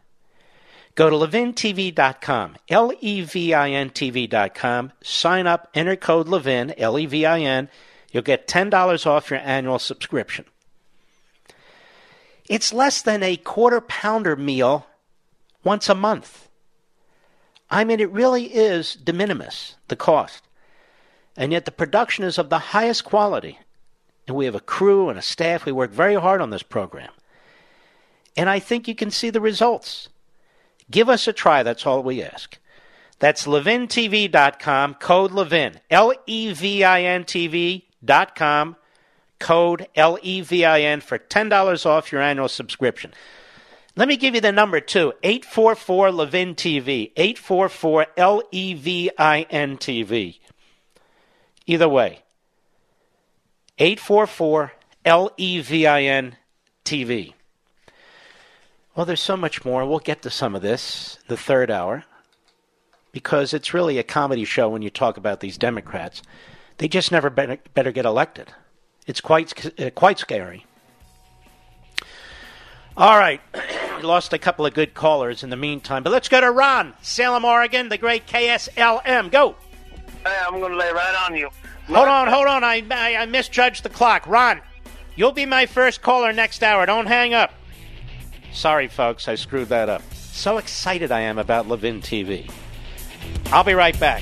B: Go to levintv.com, L E V I N TV.com, sign up, enter code Levin, L E V I N. You'll get $10 off your annual subscription. It's less than a quarter pounder meal once a month. I mean, it really is de minimis, the cost. And yet the production is of the highest quality. And we have a crew and a staff. We work very hard on this program. And I think you can see the results. Give us a try. That's all we ask. That's levintv.com, code Levin, L E V I N TV.com, code L E V I N for $10 off your annual subscription. Let me give you the number too 844 Levin TV, 844 L E V I N TV. Either way, 844 L E V I N TV. Well, there's so much more. We'll get to some of this the third hour because it's really a comedy show when you talk about these Democrats. They just never better, better get elected. It's quite uh, quite scary. All right, [CLEARS THROAT] we lost a couple of good callers in the meantime, but let's go to Ron, Salem, Oregon, the great KSLM. Go.
P: Hey, I'm going to lay right on you.
B: Hold on, hold on. I, I, I misjudged the clock. Ron, you'll be my first caller next hour. Don't hang up. Sorry, folks, I screwed that up. So excited I am about Levin TV. I'll be right back.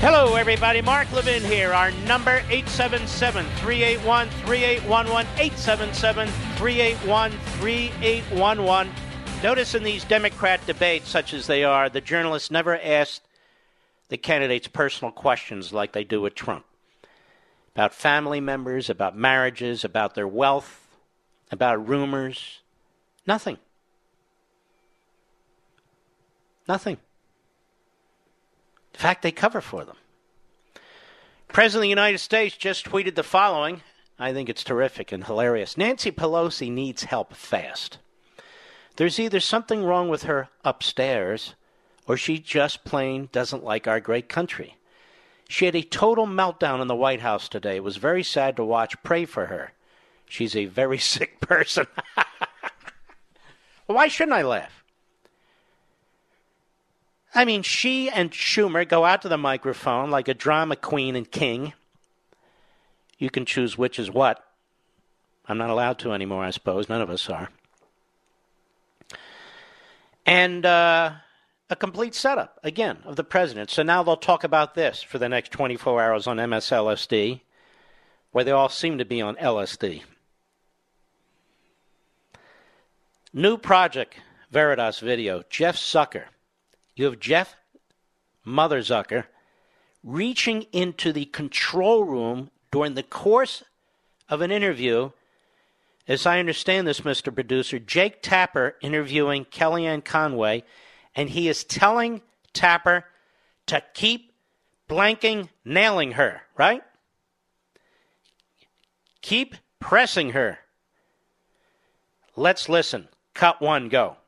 G: Hello, everybody. Mark Levin here. Our number 877 381 3811. 877 381 3811. Notice in these Democrat debates, such as they are, the journalists never ask the candidates personal questions like they do with Trump about family members, about marriages, about their wealth, about rumors. Nothing. Nothing. In fact, they cover for them. President of the United States just tweeted the following. I think it's terrific and hilarious. Nancy Pelosi needs help fast. There's either something wrong with her upstairs, or she just plain doesn't like our great country. She had a total meltdown in the White House today. It was very sad to watch. Pray for her. She's a very [LAUGHS] sick person. [LAUGHS] Why shouldn't I laugh? I mean, she and Schumer go out to the microphone like a drama queen and king. You can choose which is what. I'm not allowed to anymore, I suppose. None of us are. And uh, a complete setup, again, of the president. So now they'll talk about this for the next 24 hours on MSLSD, where they all seem to be on LSD. New project, Veritas video, Jeff Zucker. You have Jeff Mother Zucker reaching into the control room during the course of an interview. As I understand this, Mr. Producer, Jake Tapper interviewing Kellyanne Conway, and he is telling Tapper to keep blanking nailing her, right? Keep pressing her. Let's listen. Cut one, go.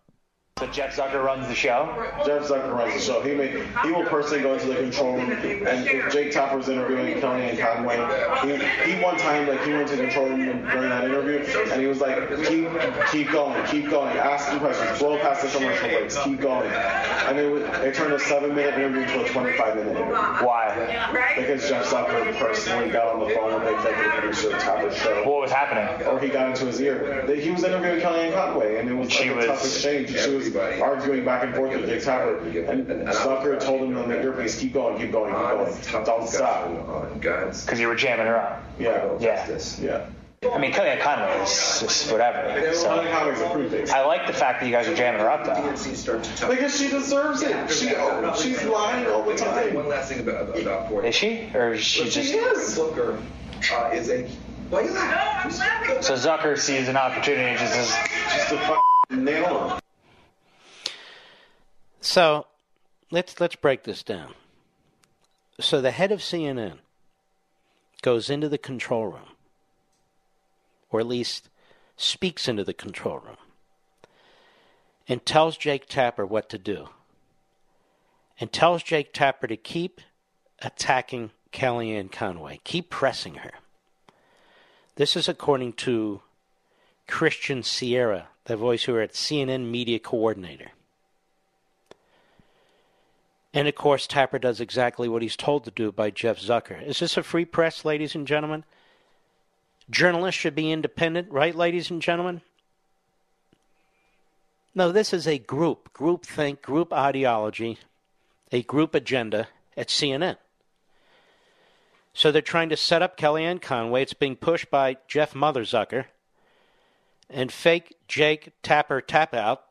Q: So Jeff Zucker runs the show.
R: Jeff Zucker runs the show. He may, he will personally go into the control room, and if Jake Tapper was interviewing and Conway, he, he one time like he went to the control room during that interview, and he was like, keep keep going, keep going, ask some questions, blow past the commercial breaks, keep going, and it, was, it turned a seven minute interview to a 25 minute interview.
Q: Why?
R: Because Jeff Zucker personally got on the phone with the executive producer of Tapper's show.
Q: What was happening?
R: Or he got into his ear. He was interviewing Kellyanne Conway, and it was like
Q: She
R: a
Q: was-
R: tough exchange. She was arguing back and forth with Jake Tapper, and Zucker told him on the earpiece, "Keep going, keep going, keep going, don't stop."
Q: Because you were jamming her up.
R: Yeah.
Q: Yeah.
R: Yeah.
Q: I mean, Kellyanne Conway is just whatever. So.
R: Kellyanne Conway's a pretty big.
Q: I like the fact that you guys are jamming her up, though.
R: Because she deserves it. She, oh, she's lying all the time.
S: One last thing about about Ford.
Q: Is she, or is she
S: She
Q: just?
S: is. Zucker uh, is a. Why you laugh?
Q: So Zucker sees an opportunity, just as
R: just to fuck nail her.
B: So let's let's break this down. So the head of CNN goes into the control room, or at least speaks into the control room, and tells Jake Tapper what to do, and tells Jake Tapper to keep attacking Kellyanne Conway, keep pressing her. This is according to Christian Sierra, the voice who are at CNN media coordinator. And of course, Tapper does exactly what he's told to do by Jeff Zucker. Is this a free press, ladies and gentlemen? Journalists should be independent, right, ladies and gentlemen? No, this is a group, group think, group ideology, a group agenda at CNN. So they're trying to set up Kellyanne Conway. It's being pushed by Jeff Mother Zucker and fake Jake Tapper Tap Out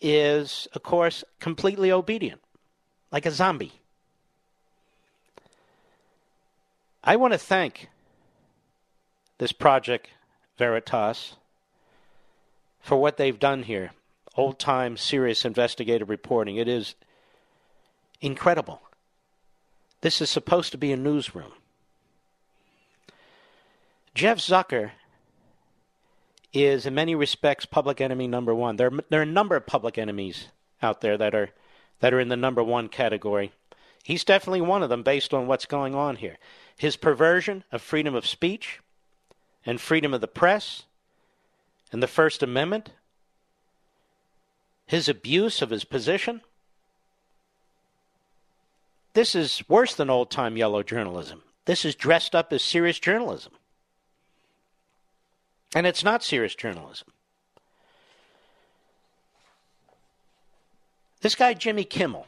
B: is, of course, completely obedient, like a zombie. I want to thank this project, Veritas, for what they've done here. Old time, serious investigative reporting. It is incredible. This is supposed to be a newsroom. Jeff Zucker is in many respects public enemy number one. There, there are a number of public enemies out there that are that are in the number one category. He's definitely one of them based on what's going on here. His perversion of freedom of speech and freedom of the press and the First Amendment, his abuse of his position. This is worse than old time yellow journalism. This is dressed up as serious journalism. And it's not serious journalism. This guy, Jimmy Kimmel,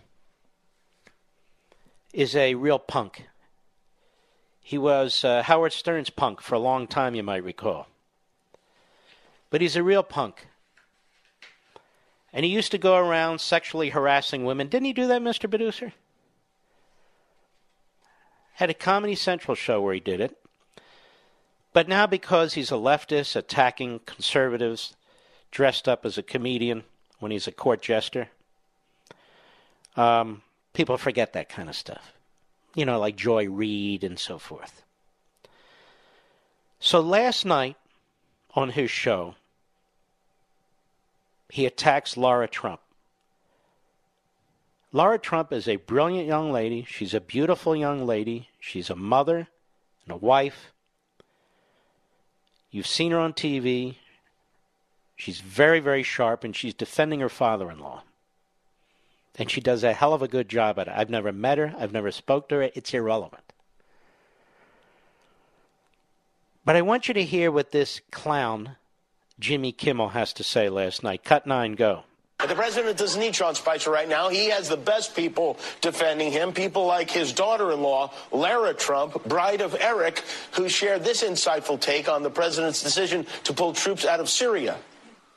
B: is a real punk. He was uh, Howard Stern's punk for a long time, you might recall. But he's a real punk. And he used to go around sexually harassing women. Didn't he do that, Mr. Producer? Had a Comedy Central show where he did it. But now, because he's a leftist attacking conservatives, dressed up as a comedian when he's a court jester, um, people forget that kind of stuff. You know, like Joy Reid and so forth. So last night on his show, he attacks Lara Trump. Lara Trump is a brilliant young lady. She's a beautiful young lady. She's a mother and a wife. You've seen her on TV. She's very, very sharp, and she's defending her father in law. And she does a hell of a good job at it. I've never met her, I've never spoke to her. It's irrelevant. But I want you to hear what this clown, Jimmy Kimmel, has to say last night. Cut nine, go.
T: The president doesn't need Sean Spicer right now. He has the best people defending him, people like his daughter in law, Lara Trump, bride of Eric, who shared this insightful take on the president's decision to pull troops out of Syria.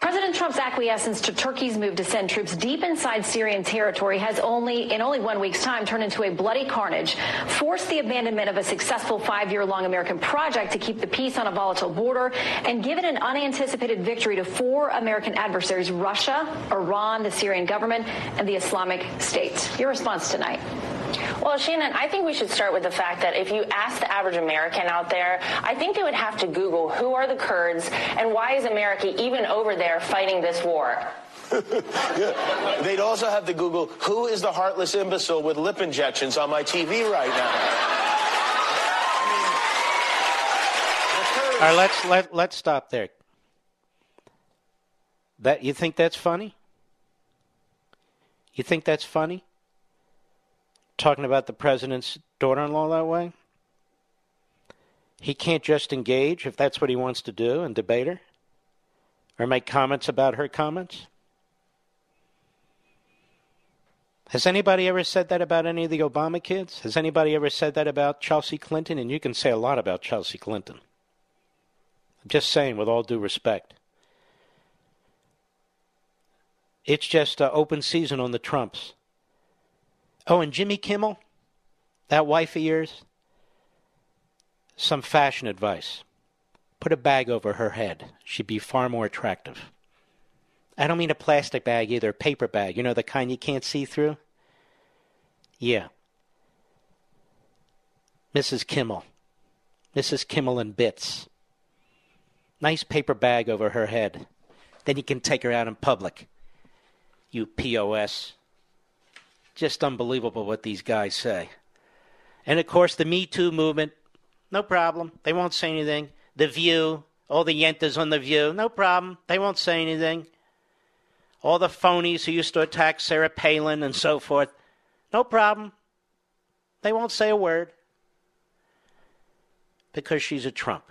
U: President Trump's acquiescence to Turkey's move to send troops deep inside Syrian territory has only, in only one week's time, turned into a bloody carnage, forced the abandonment of a successful five-year-long American project to keep the peace on a volatile border, and given an unanticipated victory to four American adversaries, Russia, Iran, the Syrian government, and the Islamic State. Your response tonight.
V: Well, Shannon, I think we should start with the fact that if you ask the average American out there, I think they would have to Google who are the Kurds and why is America even over there fighting this war? [LAUGHS]
T: Yeah. They'd also have to Google who is the heartless imbecile with lip injections on my TV right now.
B: All right, let's let let's stop there. That you think that's funny? You think that's funny? Talking about the president's daughter-in-law that way? He can't just engage if that's what he wants to do and debate her, or make comments about her comments. Has anybody ever said that about any of the Obama kids? Has anybody ever said that about Chelsea Clinton? And you can say a lot about Chelsea Clinton. I'm just saying, with all due respect. It's just open season on the Trumps. Oh, and Jimmy Kimmel, that wife of yours, some fashion advice. Put a bag over her head. She'd be far more attractive. I don't mean a plastic bag either, a paper bag. You know, the kind you can't see through? Yeah. Mrs. Kimmel. Mrs. Kimmel in bits. Nice paper bag over her head. Then you can take her out in public. You POS. Just unbelievable what these guys say. And of course, the Me Too movement, no problem. They won't say anything. The View, all the yentas on The View, no problem. They won't say anything. All the phonies who used to attack Sarah Palin and so forth, no problem. They won't say a word because she's a Trump.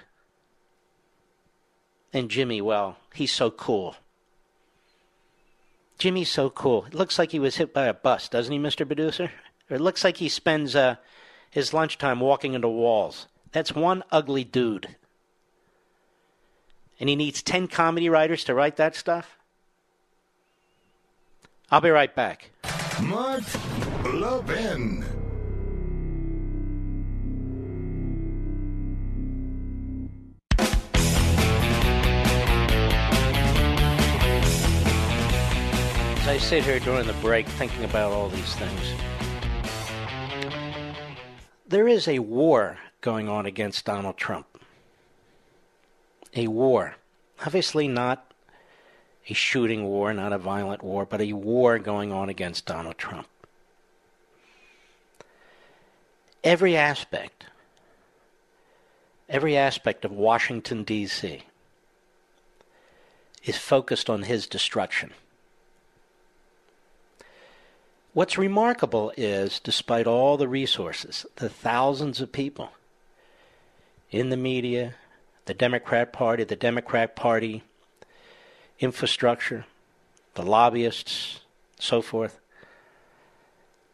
B: And Jimmy, well, he's so cool. Jimmy's so cool. It looks like he was hit by a bus, doesn't he, Mr. Producer? Or it looks like he spends uh, his lunchtime walking into walls. That's one ugly dude. And he needs 10 comedy writers to write that stuff? I'll be right back.
A: Mark Levin.
B: I sit here during the break thinking about all these things, there is a war going on against Donald Trump. A war. Obviously, not a shooting war, not a violent war, but a war going on against Donald Trump. Every aspect, every aspect of Washington, D.C., is focused on his destruction. What's remarkable is, despite all the resources, the thousands of people in the media, the Democrat Party, the Democrat Party infrastructure, the lobbyists, so forth,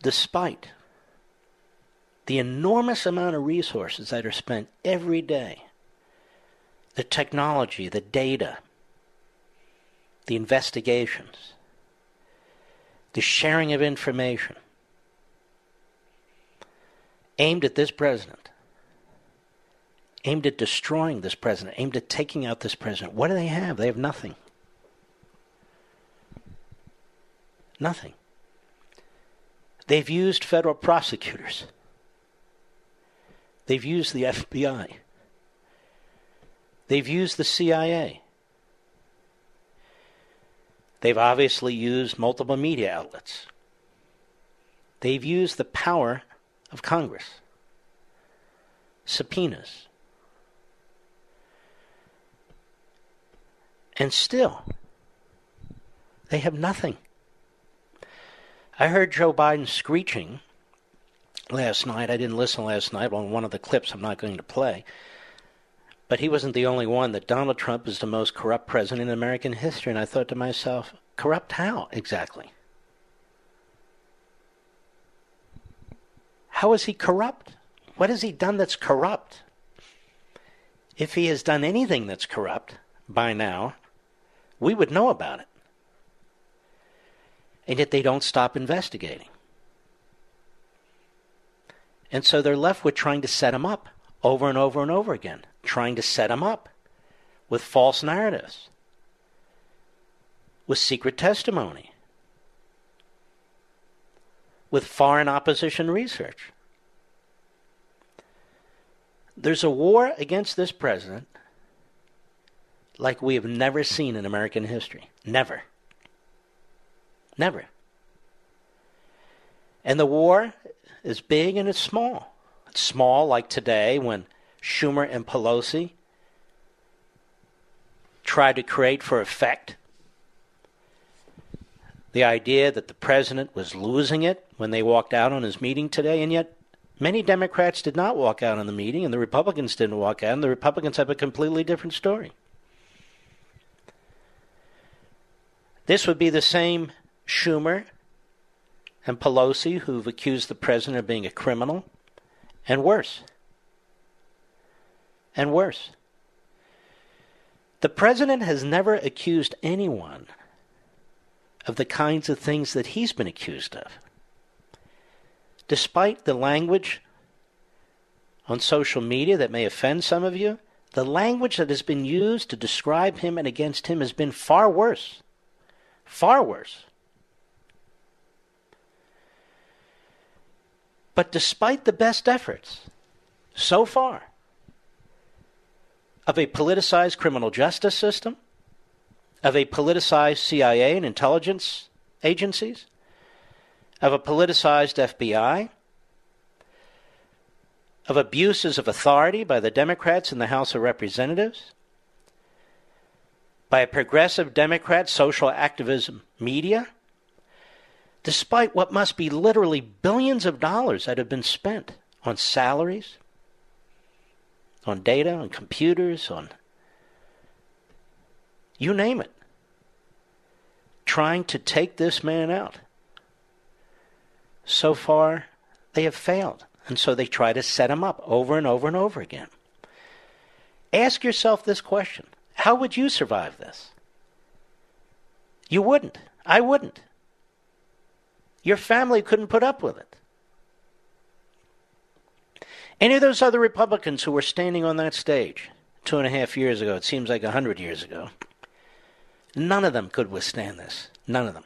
B: despite the enormous amount of resources that are spent every day, the technology, the data, the investigations, the sharing of information aimed at this president, aimed at destroying this president, aimed at taking out this president. What do they have? They have nothing. Nothing. They've used federal prosecutors. They've used the FBI. They've used the CIA. They've obviously used multiple media outlets. They've used the power of Congress, subpoenas. And still, they have nothing. I heard Joe Biden screeching last night. I didn't listen last night on one of the clips I'm not going to play. But he wasn't the only one that Donald Trump is the most corrupt president in American history. And I thought to myself, corrupt how exactly? How is he corrupt? What has he done that's corrupt? If he has done anything that's corrupt by now, we would know about it. And yet they don't stop investigating. And so they're left with trying to set him up over and over and over again, trying to set him up with false narratives, with secret testimony, with foreign opposition research. There's a war against this president like we have never seen in American history. Never. Never. And the war is big and it's small. It's small like today when Schumer and Pelosi tried to create for effect the idea that the president was losing it when they walked out on his meeting today, and yet many Democrats did not walk out on the meeting, and the Republicans didn't walk out, and the Republicans have a completely different story. This would be the same Schumer and Pelosi who've accused the president of being a criminal, and worse. And worse. The president has never accused anyone of the kinds of things that he's been accused of. Despite the language on social media that may offend some of you, the language that has been used to describe him and against him has been far worse. Far worse. But despite the best efforts so far of a politicized criminal justice system, of a politicized CIA and intelligence agencies, of a politicized FBI, of abuses of authority by the Democrats in the House of Representatives, by a progressive Democrat social activism media, despite what must be literally billions of dollars that have been spent on salaries, on data, on computers, on you name it, trying to take this man out. So far, they have failed. And so they try to set him up over and over and over again. Ask yourself this question How would you survive this? You wouldn't. I wouldn't. Your family couldn't put up with it. Any of those other Republicans who were standing on that stage two and a half years ago, it seems like a hundred years ago, none of them could withstand this. None of them.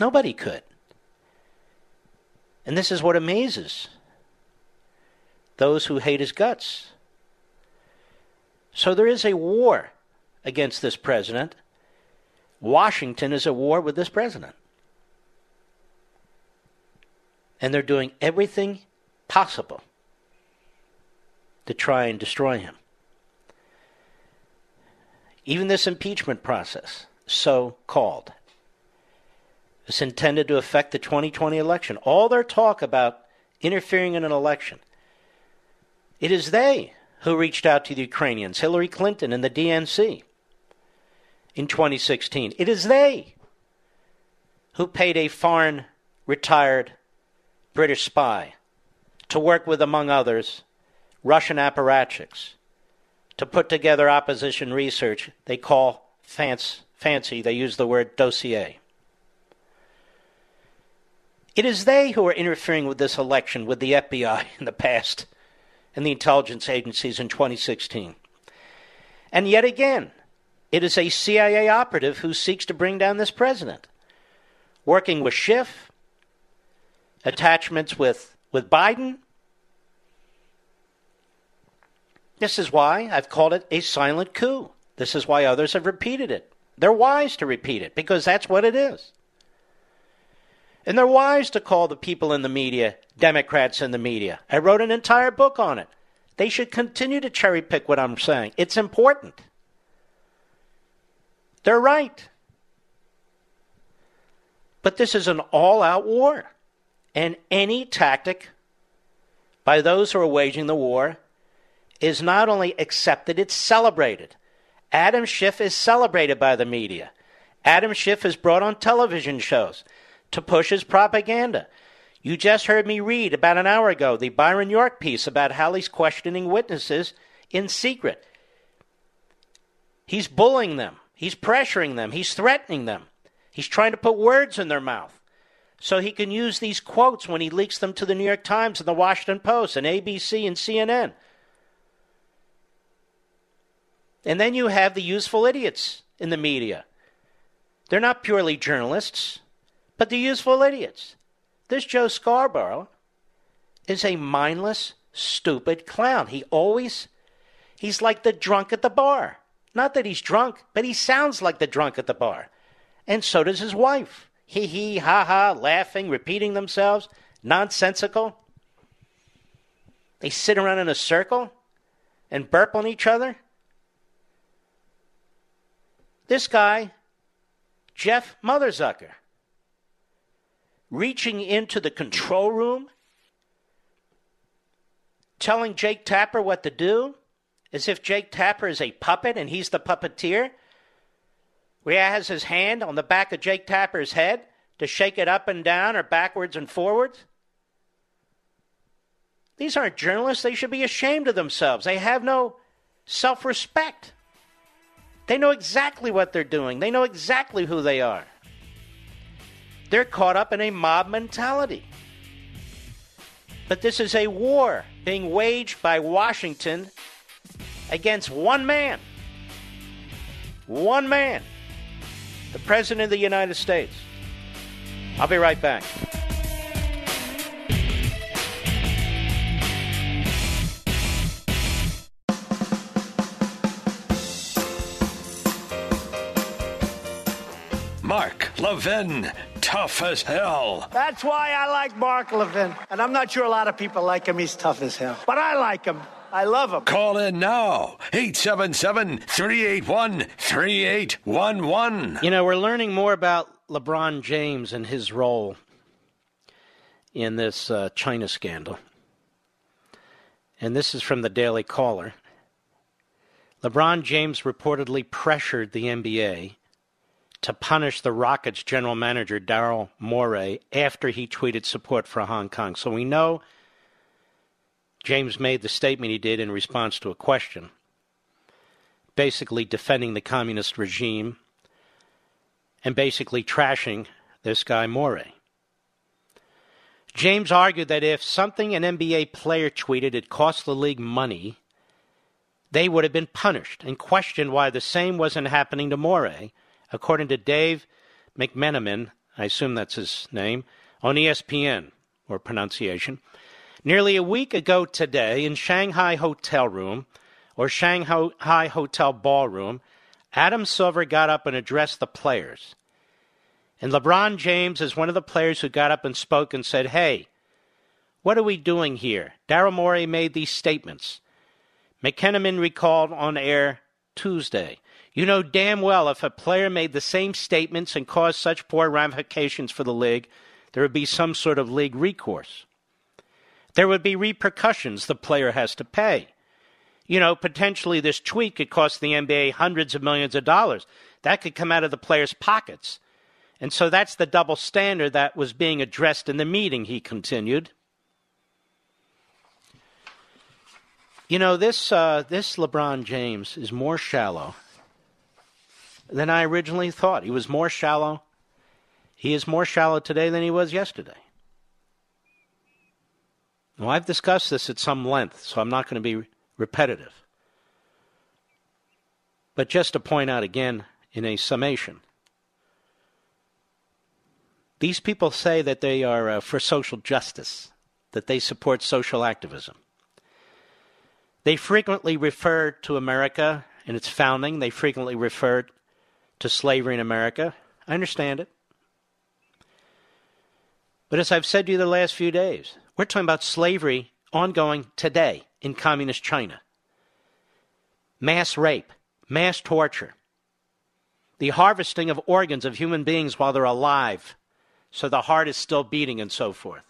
B: Nobody could. And this is what amazes those who hate his guts. So there is a war against this president. Washington is at war with this president. And they're doing everything possible to try and destroy him. Even this impeachment process, so called, is intended to affect the 2020 election. All their talk about interfering in an election. It is they who reached out to the Ukrainians, Hillary Clinton and the DNC in 2016. It is they who paid a foreign retired British spy to work with, among others, Russian apparatchiks to put together opposition research they call fancy, fancy. They use the word dossier. It is they who are interfering with this election with the FBI [LAUGHS] in the past and the intelligence agencies in 2016. And yet again, it is a CIA operative who seeks to bring down this president, working with Schiff, attachments with, with Biden. This is why I've called it a silent coup. This is why others have repeated it. They're wise to repeat it because that's what it is. And they're wise to call the people in the media Democrats in the media. I wrote an entire book on it. They should continue to cherry pick what I'm saying. It's important. They're right. But this is an all out war. And any tactic by those who are waging the war is not only accepted, it's celebrated. Adam Schiff is celebrated by the media. Adam Schiff is brought on television shows to push his propaganda. You just heard me read about an hour ago the Byron York piece about how he's questioning witnesses in secret. He's bullying them, he's pressuring them, he's threatening them, he's trying to put words in their mouth so he can use these quotes when he leaks them to the New York Times and the Washington Post and ABC and CNN. And then you have the useful idiots in the media. They're not purely journalists, but the useful idiots. This Joe Scarborough is a mindless, stupid clown. He always, he's like the drunk at the bar. Not that he's drunk, but he sounds like the drunk at the bar. And so does his wife. Hee hee, ha ha, laughing, repeating themselves, nonsensical. They sit around in a circle and burp on each other. This guy, Jeff Motherzucker, reaching into the control room, telling Jake Tapper what to do, as if Jake Tapper is a puppet and he's the puppeteer, where he has his hand on the back of Jake Tapper's head to shake it up and down or backwards and forwards. These aren't journalists. They should be ashamed of themselves. They have no self respect. They know exactly what they're doing, they know exactly who they are. They're caught up in a mob mentality. But this is a war being waged by Washington against one man. One man. The President of the United States. I'll be right back.
L: Mark Levin, tough as hell.
W: That's why I like Mark Levin. And I'm not sure a lot of people like him. He's tough as hell. But I like him. I love him.
L: Call in now. 877 381 3811.
B: You know, we're learning more about LeBron James and his role in this uh, China scandal. And this is from the Daily Caller. LeBron James reportedly pressured the NBA to punish the Rockets general manager Daryl Morey after he tweeted support for Hong Kong. So we know James made the statement he did in response to a question, basically defending the communist regime and basically trashing this guy Morey. James argued that if something an NBA player tweeted had cost the league money, they would have been punished and questioned why the same wasn't happening to Morey according to Dave McMenamin, I assume that's his name, on ESPN, or pronunciation. Nearly a week ago today, in Shanghai Hotel Room, or Shanghai Hotel Ballroom, Adam Silver got up and addressed the players. And LeBron James is one of the players who got up and spoke and said, Hey, what are we doing here? Daryl Morey made these statements. McKennaman recalled on air Tuesday. You know damn well if a player made the same statements and caused such poor ramifications for the league, there would be some sort of league recourse. There would be repercussions the player has to pay. You know, potentially this tweet could cost the NBA hundreds of millions of dollars. That could come out of the players' pockets. And so that's the double standard that was being addressed in the meeting, he continued. You know, this, uh, this LeBron James is more shallow than I originally thought. He was more shallow. He is more shallow today than he was yesterday. Well, I've discussed this at some length, so I'm not going to be repetitive. But just to point out again in a summation these people say that they are uh, for social justice, that they support social activism. They frequently refer to America and its founding, they frequently refer to slavery in America. I understand it. But as I've said to you the last few days, we're talking about slavery ongoing today in communist China. Mass rape, mass torture, the harvesting of organs of human beings while they're alive, so the heart is still beating and so forth.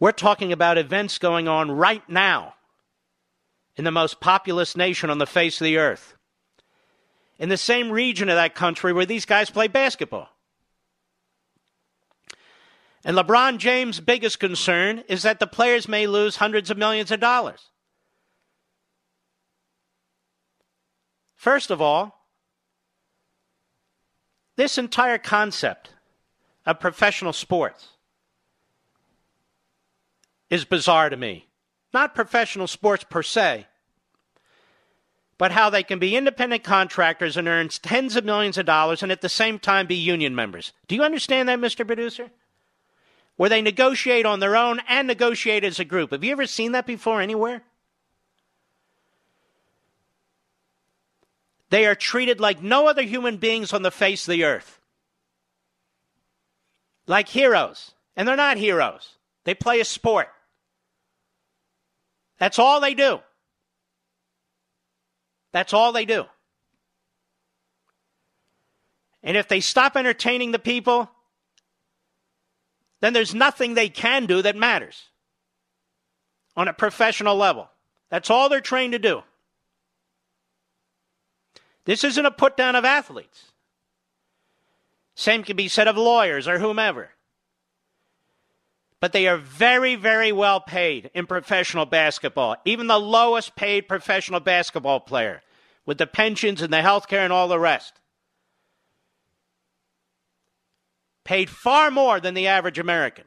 B: We're talking about events going on right now in the most populous nation on the face of the earth, in the same region of that country where these guys play basketball. And LeBron James' biggest concern is that the players may lose hundreds of millions of dollars. First of all, this entire concept of professional sports is bizarre to me. Not professional sports per se, but how they can be independent contractors and earn tens of millions of dollars and at the same time be union members. Do you understand that, Mr. Producer? Where they negotiate on their own and negotiate as a group. Have you ever seen that before anywhere? They are treated like no other human beings on the face of the earth. Like heroes. And they're not heroes, they play a sport. That's all they do. That's all they do. And if they stop entertaining the people, then there's nothing they can do that matters on a professional level. That's all they're trained to do. This isn't a put down of athletes. Same can be said of lawyers or whomever. But they are very, very well paid in professional basketball. Even the lowest paid professional basketball player, with the pensions and the health care and all the rest. Paid far more than the average American.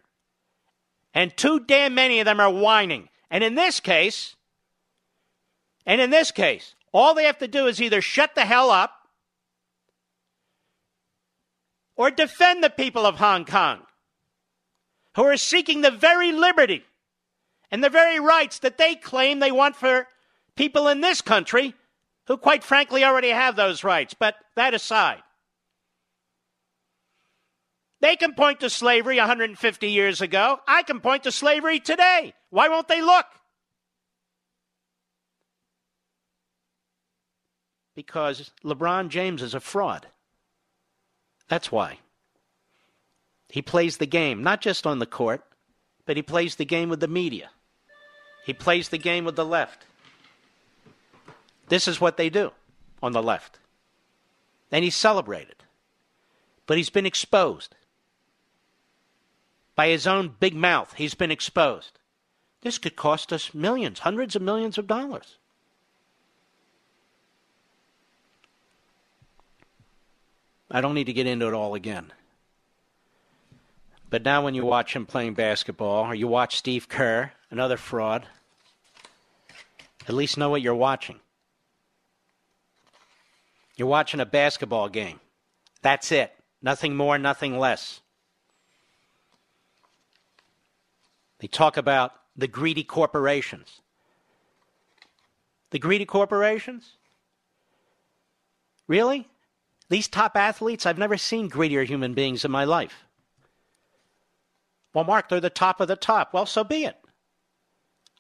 B: And too damn many of them are whining. And in this case, and in this case, all they have to do is either shut the hell up or defend the people of Hong Kong who are seeking the very liberty and the very rights that they claim they want for people in this country who, quite frankly, already have those rights. But that aside, they can point to slavery 150 years ago. I can point to slavery today. Why won't they look? Because LeBron James is a fraud. That's why. He plays the game, not just on the court, but he plays the game with the media. He plays the game with the left. This is what they do on the left. And he's celebrated. But he's been exposed. By his own big mouth, he's been exposed. This could cost us millions, hundreds of millions of dollars. I don't need to get into it all again. But now, when you watch him playing basketball, or you watch Steve Kerr, another fraud, at least know what you're watching. You're watching a basketball game. That's it. Nothing more, nothing less. They talk about the greedy corporations. The greedy corporations? Really? These top athletes, I've never seen greedier human beings in my life. Well, Mark, they're the top of the top. Well, so be it.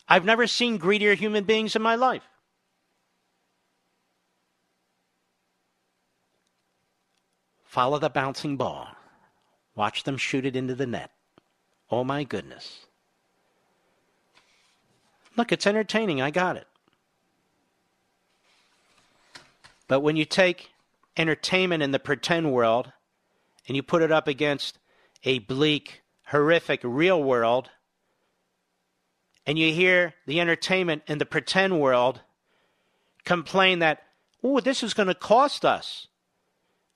B: I've never seen greedier human beings in my life. Follow the bouncing ball. Watch them shoot it into the net. Oh my goodness. Look, it's entertaining. I got it. But when you take entertainment in the pretend world and you put it up against a bleak, horrific real world, and you hear the entertainment in the pretend world complain that, oh, this is going to cost us.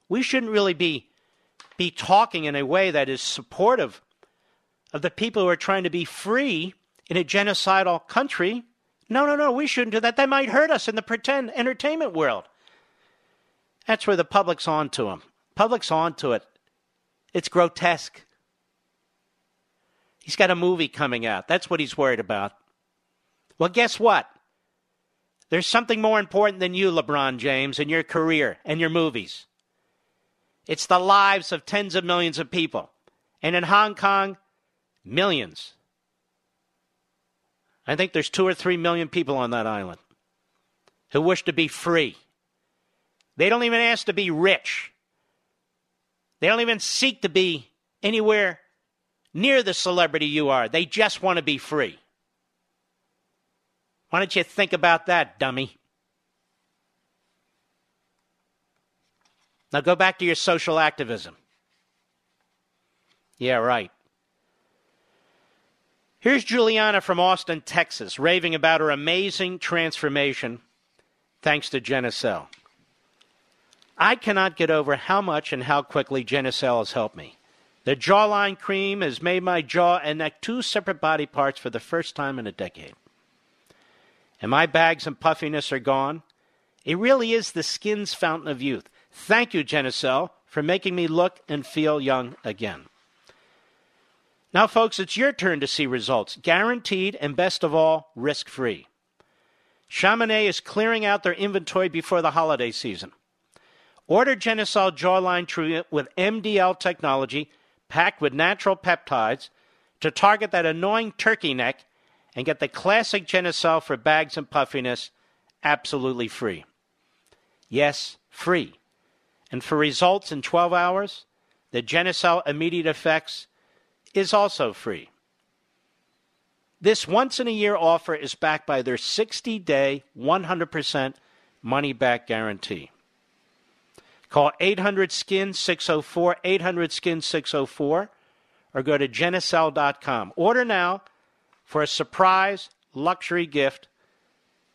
B: We shouldn't really be, be talking in a way that is supportive of the people who are trying to be free in a genocidal country. No, no, no, we shouldn't do that. That might hurt us in the pretend entertainment world. That's where the public's on to them. Public's on to it. It's grotesque. He's got a movie coming out. That's what he's worried about. Well, guess what? There's something more important than you, LeBron James, and your career and your movies. It's the lives of tens of millions of people. And in Hong Kong, millions. I think there's two or three million people on that island who wish to be free. They don't even ask to be rich. They don't even seek to be anywhere near the celebrity you are. They just want to be free. Why don't you think about that, dummy? Now go back to your social activism. Yeah, right. Here's Juliana from Austin, Texas, raving about her amazing transformation thanks to Genucel. I cannot get over how much and how quickly Genucel has helped me. The jawline cream has made my jaw and neck two separate body parts for the first time in a decade. And my bags and puffiness are gone. It really is the skin's fountain of youth. Thank you, Genucel, for making me look and feel young again. Now, folks, it's your turn to see results, guaranteed and best of all, risk free. Chamonix is clearing out their inventory before the holiday season. Order Genucel jawline treatment with MDL technology packed with natural peptides to target that annoying turkey neck and get the classic Genucel for bags and puffiness absolutely free. Yes, free. And for results in 12 hours, the Genucel immediate effects is also free. This once in a year offer is backed by their 60 day, 100% money back guarantee. Call 800 SKIN 604, 800 SKIN 604, or go to Genucel.com. Order now for a surprise luxury gift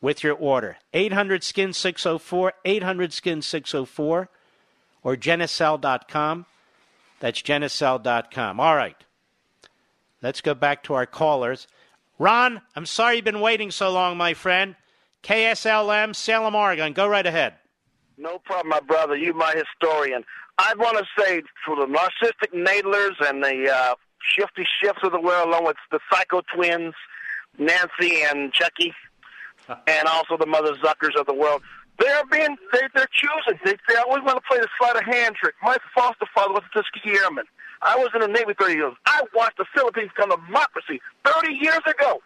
B: with your order. 800 SKIN 604, 800 SKIN 604, or Genucel.com. That's Genucel.com. All right. Let's go back to our callers. Ron, I'm sorry you've been waiting so long, my friend. KSLM, Salem, Oregon. Go right ahead.
P: No problem, my brother. You my historian. I want to say for the narcissistic Nadlers and the uh, shifty shifts of the world, along with the psycho twins, Nancy and Chucky, [LAUGHS] and also the mother Zuckers of the world, they're being they, they're choosing. They, they always want to play the sleight of hand trick. My foster father was a Tuskegee Airman. I was in the Navy 30 years. I watched the Philippines become a democracy 30 years ago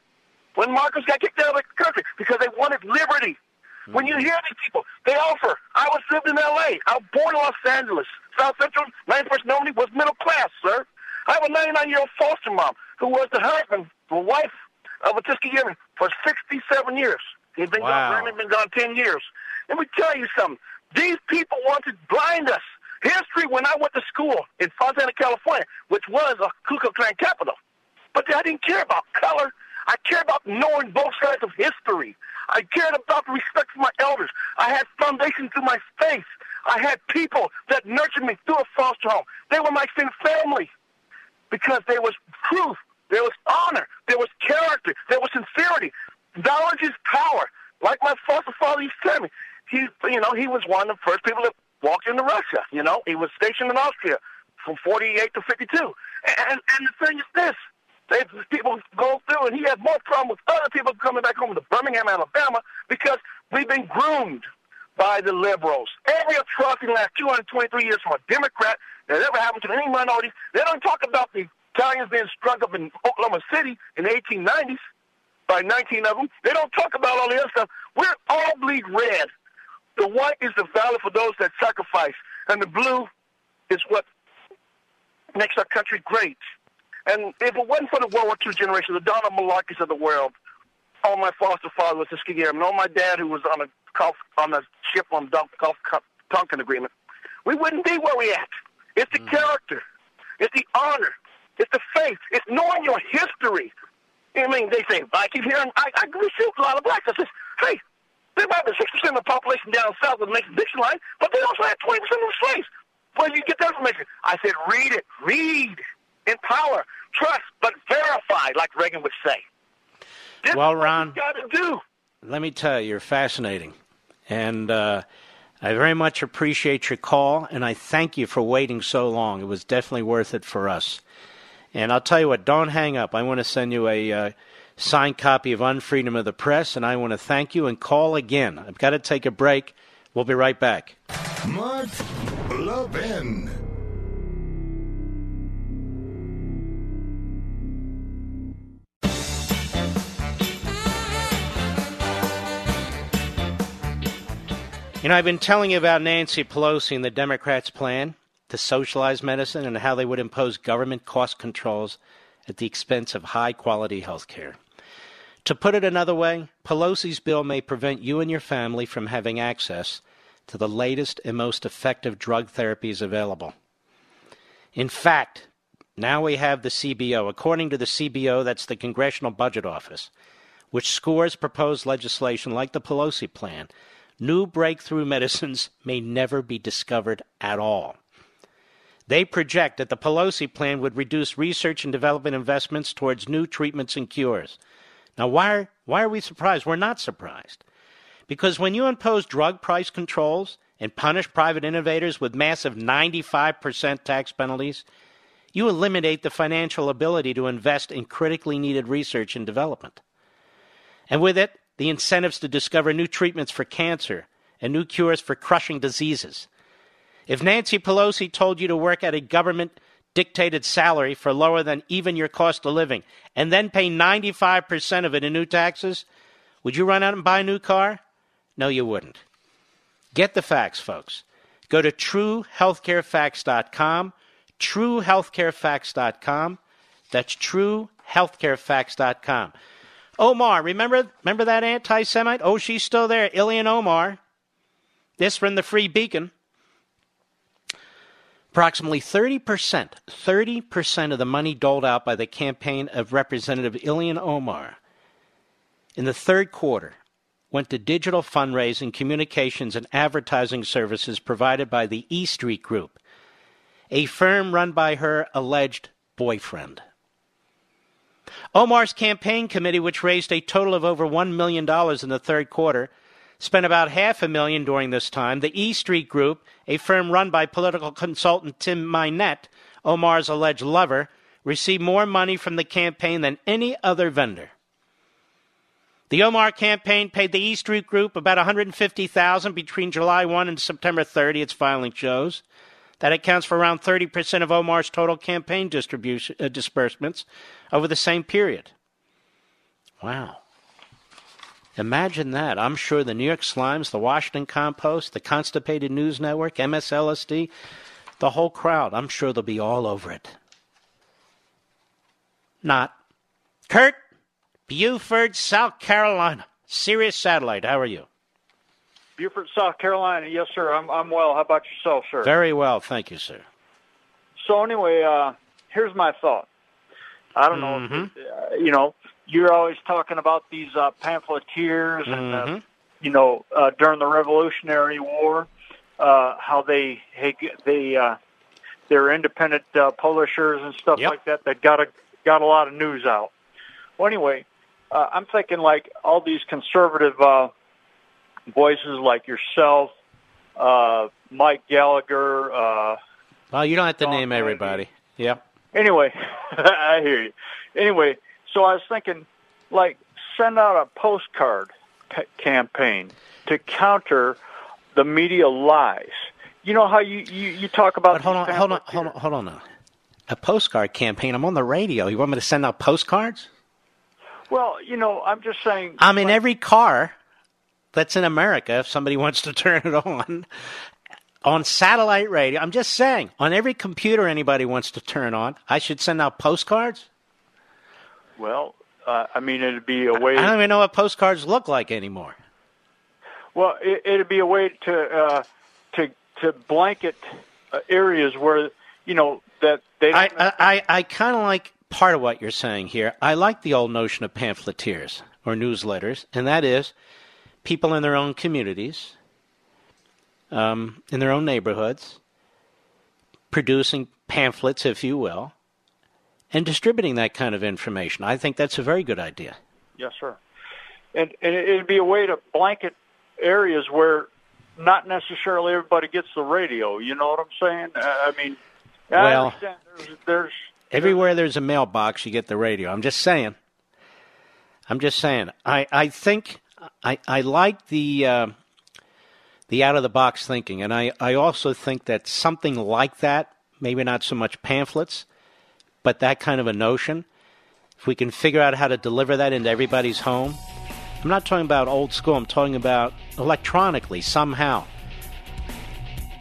P: when Marcos got kicked out of the country because they wanted liberty. When you mm-hmm. hear these people, they offer. I was lived in L.A. I was born in Los Angeles. South Central, 91st Nominee was middle class, sir. I have a 99-year-old foster mom who was the husband, the wife of a Tuskegee for 67 years. He's been
B: Wow.
P: gone, Raymond been gone 10 years. Let me tell you something. These people want to blind us. History, when I went to school in Fontana, California, which was a Ku Klux Klan capital, but I didn't care about color. I cared about knowing both sides of history. I cared about the respect for my elders. I had foundation through my faith. I had people that nurtured me through a foster home. They were my extended family because there was truth, there was honor, there was character, there was sincerity. Knowledge is power. Like my foster father used to tell me, he, you know, he was one of the first people that walked into Russia. You know, he was stationed in Austria from 48 to 52. And, and the thing is this, they, people go through, and he had more problem with other people coming back home to Birmingham, Alabama, because we've been groomed by the liberals. Every atrocity in last 223 years from a Democrat that ever happened to any minorities, they don't talk about the Italians being struck up in Oklahoma City in the 1890s by 19 of them. They don't talk about all the other stuff. We're all bleed red. The white is the valor for those that sacrifice, and the blue is what makes our country great. And if it wasn't for the World War II generation, the Donald Malarkeys of the world, all my foster father was Tuskegee Airman, all my dad who was on a Gulf, on a ship on the Gulf Tonkin Agreement, we wouldn't be where we at. It's the mm. character. It's the honor. It's the faith. It's knowing your history. I mean, they say, I keep hearing, I, I receive a lot of blacks. I says, hey, there might be 6% of the population down south that makes the Dixie line, but they also had 20% of the slaves. Where do you get that information? I said, read it. Read. Empower. Trust, but verify, like Reagan would say. This
B: Well, Ron-
P: got to do.
B: Let me tell you, you're fascinating. And uh, I very much appreciate your call, and I thank you for waiting so long. It was definitely worth it for us. And I'll tell you what, don't hang up. I want to send you a uh, signed copy of Unfreedom of the Press, and I want to thank you and call again. I've got to take a break. We'll be right back.
A: Mark Levin.
B: You know, I've been telling you about Nancy Pelosi and the Democrats' plan to socialize medicine and how they would impose government cost controls at the expense of high quality health care. To put it another way, Pelosi's bill may prevent you and your family from having access to the latest and most effective drug therapies available. In fact, now we have the CBO. According to the CBO, that's the Congressional Budget Office, which scores proposed legislation like the Pelosi plan, new breakthrough [LAUGHS] medicines may never be discovered at all. They project that the Pelosi plan would reduce research and development investments towards new treatments and cures. Now, why are, why are we surprised? We're not surprised. Because when you impose drug price controls and punish private innovators with massive 95% tax penalties, you eliminate the financial ability to invest in critically needed research and development. And with it, the incentives to discover new treatments for cancer and new cures for crushing diseases. If Nancy Pelosi told you to work at a government dictated salary for lower than even your cost of living and then pay 95% of it in new taxes, would you run out and buy a new car? No, you wouldn't. Get the facts, folks. Go to truehealthcarefacts.com, truehealthcarefacts.com. That's truehealthcarefacts.com. Omar, remember remember that anti-Semite? Oh, she's still there. Ilhan Omar. This from the Free Beacon. Approximately 30%, 30% of the money doled out by the campaign of Representative Ilhan Omar in the third quarter went to digital fundraising, communications, and advertising services provided by the E Street Group, a firm run by her alleged boyfriend. Omar's campaign committee, which raised a total of over $1 million in the third quarter, spent about half a million during this time. The E Street Group, a firm run by political consultant Tim Mynett, Omar's alleged lover, received more money from the campaign than any other vendor. The Omar campaign paid the E Street Group about 150,000 between July 1 and September 30. Its filing shows that accounts for around 30% of Omar's total campaign distribution uh, disbursements over the same period. Wow. Imagine that. I'm sure the New York Slimes, the Washington Compost, the Constipated News Network, MSLSD, the whole crowd, I'm sure they'll be all over it. Not. Kurt, Beaufort, South Carolina. Sirius Satellite, how are you?
X: Beaufort, South Carolina. Yes, sir. I'm I'm well. How about yourself, sir?
B: Very well, thank you, sir.
X: So anyway, uh, here's my thought. I don't know.
B: Mm-hmm.
X: If, uh, you know, you're always talking about these uh, pamphleteers and uh,
B: Mhm.
X: you know uh, during the Revolutionary War, uh, how they they uh, they're independent uh, publishers and stuff
B: Yep.
X: like that. That got a got a lot of news out. Well, anyway, uh, I'm thinking like all these conservative uh, voices like yourself, uh, Mike Gallagher. Uh,
B: Well, you don't have to
X: Don
B: name everybody. Yep.
X: Anyway, [LAUGHS] I hear you. Anyway, so I was thinking, like, send out a postcard p- campaign to counter the media lies. You know how you you, you talk about
B: But hold on, hold on, hold on, hold on now. A postcard campaign. I'm on the radio. You want me to send out postcards?
X: Well, you know, I'm just saying.
B: I'm in every car that's in America if somebody [LAUGHS] wants to turn it on. On satellite radio. I'm just saying, on every computer anybody wants to turn on, I should send out postcards?
X: Well, uh, I mean, it'd be a way.
B: I don't even know what postcards look like anymore.
X: Well, it, it'd be a way to uh, to to blanket uh, areas where you know that they.
B: I I, I, I kind of like part of what you're saying here. I like the old notion of pamphleteers or newsletters, and that is people in their own communities, um, in their own neighborhoods, producing pamphlets, if you will, and distributing that kind of information. I think that's a very good idea.
X: Yes, sir. And, and it'd be a way to blanket areas where not necessarily everybody gets the radio. You know what I'm saying? I mean, I
B: Well-
X: understand there's, there's
B: Everywhere there's a mailbox, you get the radio. I'm just saying. I'm just saying. I, I think I, I like the uh, the out of the box thinking, and I, I also think that something like that, maybe not so much pamphlets, but that kind of a notion, if we can figure out how to deliver that into everybody's home. I'm not talking about old school. I'm talking about electronically somehow.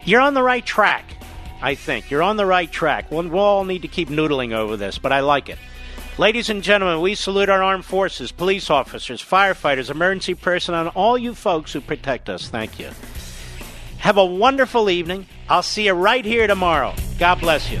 B: You're on the right track. I think you're on the right track. We'll, we'll all need to keep noodling over this, but I like it. Ladies and gentlemen, we salute our armed forces, police officers, firefighters, emergency personnel, and all you folks who protect us. Thank you. Have a wonderful evening. I'll see you right here tomorrow. God bless you.